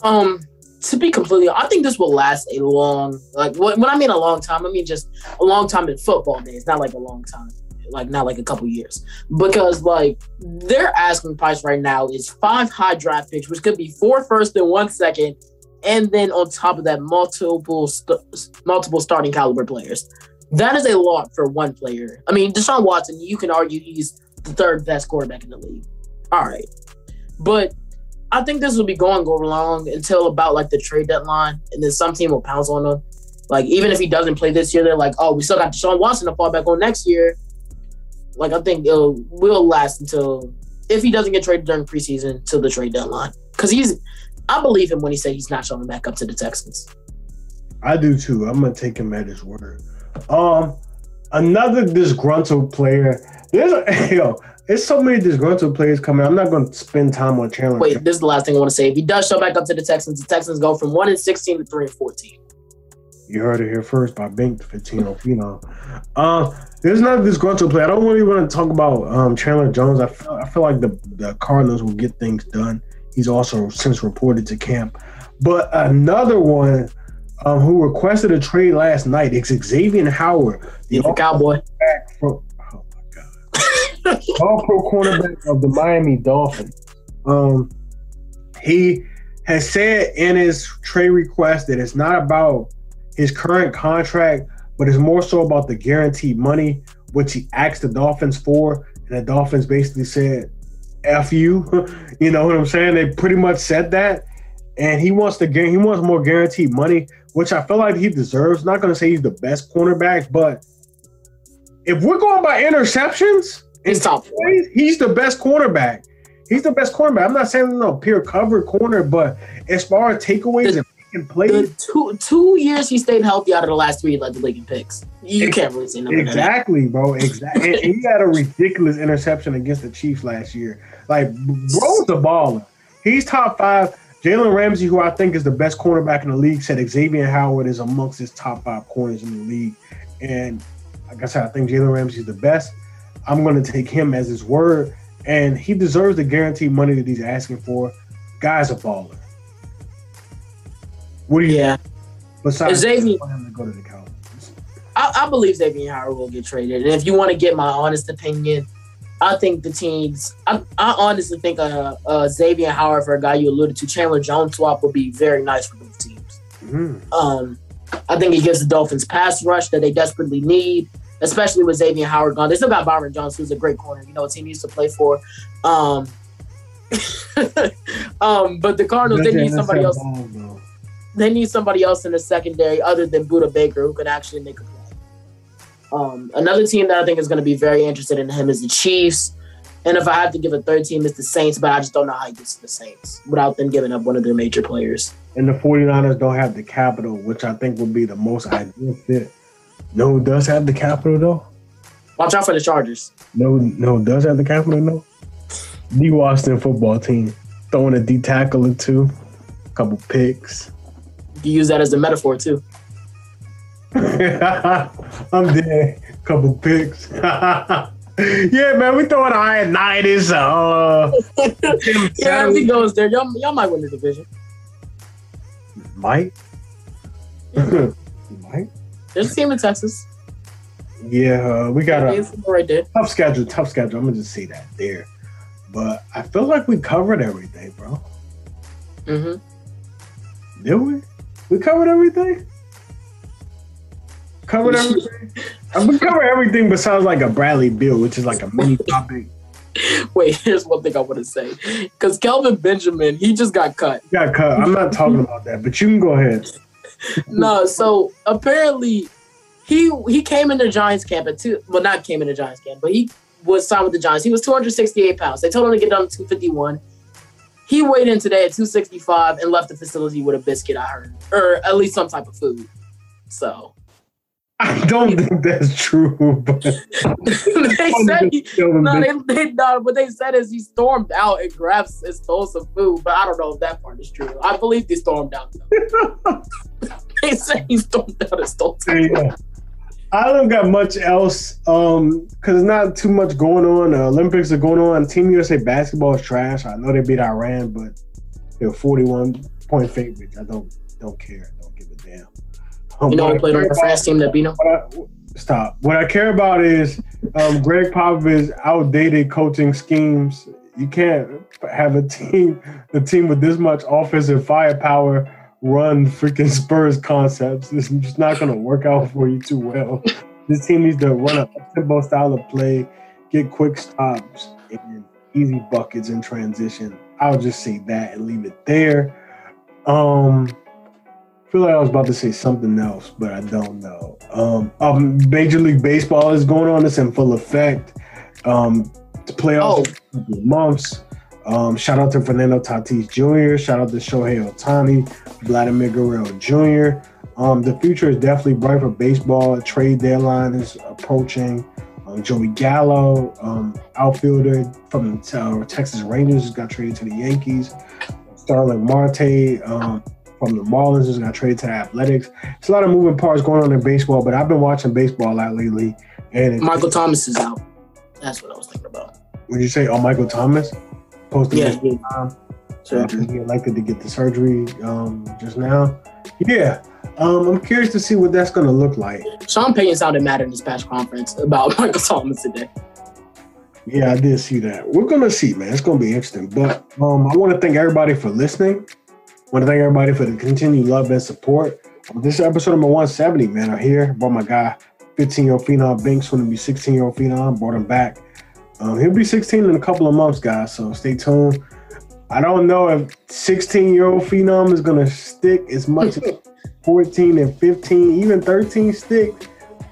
Um, to be completely, I think this will last a long, like when I mean a long time, I mean just a long time in football days, not like a long time, like not like a couple years, because like their asking price right now is five high draft picks, which could be four first and one second, and then on top of that, multiple st- multiple starting caliber players. That is a lot for one player. I mean, Deshaun Watson, you can argue he's the third best quarterback in the league. All right, but I think this will be going over long until about like the trade deadline, and then some team will pounce on him. Like even if he doesn't play this year, they're like, "Oh, we still got Deshaun Watson to fall back on next year." Like I think it'll will last until if he doesn't get traded during preseason till the trade deadline, because he's. I believe him when he said he's not showing back up to the Texans. I do too. I'm gonna take him at his word. Um, another disgruntled player. There's a, yo, there's so many disgruntled players coming. I'm not gonna spend time on Chandler. Wait, this is the last thing I want to say. If he does show back up to the Texans, the Texans go from one and sixteen to three and fourteen. You heard it here first by Bink Fitino Phenom. Um, there's another disgruntled player. I don't really want to talk about um, Chandler Jones. I feel, I feel like the, the Cardinals will get things done. He's also since reported to camp. But another one um, who requested a trade last night is Xavier Howard, the He's a cowboy. back from oh my god, all pro cornerback of the Miami Dolphins. Um, he has said in his trade request that it's not about his current contract, but it's more so about the guaranteed money, which he asked the Dolphins for, and the Dolphins basically said, "F you," you know what I'm saying? They pretty much said that, and he wants to get he wants more guaranteed money, which I feel like he deserves. Not going to say he's the best cornerback, but if we're going by interceptions, He's top plays, he's the best cornerback. He's the best cornerback. I'm not saying no pure cover corner, but as far as takeaways The- and making plays, two two years he stayed healthy out of the last three, he led the league in picks. You can't really say that. exactly, bro. Exactly. and he had a ridiculous interception against the Chiefs last year. Like, bro's the baller. He's top five. Jalen Ramsey, who I think is the best cornerback in the league, said Xavier Howard is amongst his top five corners in the league. And like I said, I think Jalen Ramsey is the best. I'm going to take him as his word, and he deserves the guaranteed money that he's asking for. Guy's a baller. What do you? Yeah, Besides, Xavier- him to go to the Cowboys. I, I believe Xavier Howard will get traded. And if you want to get my honest opinion, I think the teams. I, I honestly think uh, uh, Xavier Howard for a guy you alluded to, Chandler Jones swap would be very nice for both teams. Mm. Um, I think he gives the Dolphins pass rush that they desperately need, especially with Xavier Howard gone. They still got Byron Jones, who's a great corner. You know, a team he used to play for. Um, um, but the Cardinals, they need somebody else. Though. They need somebody else in the secondary other than Budda Baker who can actually make a play. Um, another team that I think is going to be very interested in him is the Chiefs. And if I have to give a third team, it's the Saints, but I just don't know how he gets to the Saints without them giving up one of their major players. and the 49ers don't have the capital, which I think would be the most ideal fit. No, does have the capital though? Watch out for the Chargers. No, no, does have the capital though? The Washington football team. throwing a D tackle or two, a couple picks. You use that as a metaphor too. I'm dead. Couple picks. yeah, man, we throwing Ioannidis. Uh, Yeah, if he goes there, y'all, y'all might win the division. Mike. Mike. There's a team in Texas. Yeah, uh, we got a right there. tough schedule. Tough schedule. I'm gonna just say that there. But I feel like we covered everything, bro. Mm-hmm. Did we? We covered everything. Covered everything. We covered everything besides like a Bradley Beal, which is like a mini topic. Wait, here's one thing I want to say. Because Kelvin Benjamin, he just got cut. Got cut. I'm not talking about that, but you can go ahead. no, so apparently he he came into Giants camp at two. Well, not came into Giants camp, but he was signed with the Giants. He was 268 pounds. They told him to get down to 251. He weighed in today at 265 and left the facility with a biscuit. I heard, or at least some type of food. So I don't think that's true, but they said he, no, they, they no, what they said is he stormed out and grabbed and stole some food, but I don't know if that part is true. I believe he stormed out. Though. they said he stormed out and stole some food. Yeah. I don't got much else um because not too much going on. The Olympics are going on. Team USA basketball is trash. I know they beat Iran, but they're 41 point favorites. I don't don't care. Don't give a damn. Um, You know I played on the France team that beat him? stop. What I care about is um, Gregg Popovich's outdated coaching schemes. You can't have a team, the team with this much offensive firepower, run freaking Spurs concepts. It's just not going to work out for you too well. This team needs to run a tempo style of play, get quick stops, and easy buckets in transition. I'll just say that and leave it there. Um, feel like I was about to say something else, but I don't know. Um, um, Major League Baseball is going on. It's in full effect. Um, the playoffs Oh. in a couple of months. Um, shout out to Fernando Tatis Jr. Shout out to Shohei Ohtani, Vladimir Guerrero Jr. Um, the future is definitely bright for baseball. A trade deadline is approaching. Um, Joey Gallo, um, outfielder from the uh, Texas Rangers, got traded to the Yankees. Starling Marte um, from the Marlins just got traded to the Athletics. It's a lot of moving parts going on in baseball, but I've been watching baseball a lot lately. And it, Michael Thomas is out. That's what I was thinking about. would you say, oh, Michael Thomas? Posted Yeah, time. So, He elected to get the surgery um, just now. Yeah, um, I'm curious to see what that's going to look like. Sean Payton sounded mad in his past conference about Michael Thomas today. Yeah, I did see that. We're gonna see, man. It's gonna be interesting. But um, I want to thank everybody for listening. I want to thank everybody for the continued love and support. This is episode number 170, man. I'm here. Brought my guy, 15 year old Phenom Banks, soon to be 16 year old Phenom. Brought him back. Um, he'll be 16 in a couple of months, guys. So stay tuned. I don't know if 16 year old Phenom is gonna stick as much as 14 and 15, even 13 stick.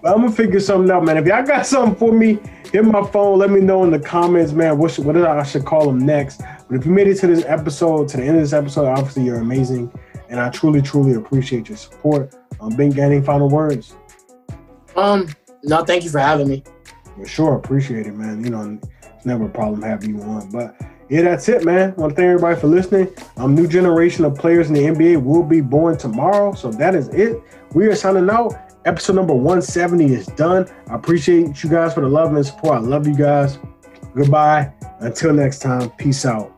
But I'm gonna figure something out, man. If y'all got something for me, hit my phone. Let me know in the comments, man. What should, what I should call him next. But if you made it to this episode, to the end of this episode, obviously you're amazing, and I truly, truly appreciate your support. Um, Ben, got any final words? Um, no, thank you for having me. For sure, appreciate it, man. You know, it's never a problem having you on. But yeah, that's it, man. I want to thank everybody for listening. Um, new generation of players in the NBA will be born tomorrow. So that is it. We are signing out. Episode number 170 is done. I appreciate you guys for the love and support. I love you guys. Goodbye. Until next time, peace out.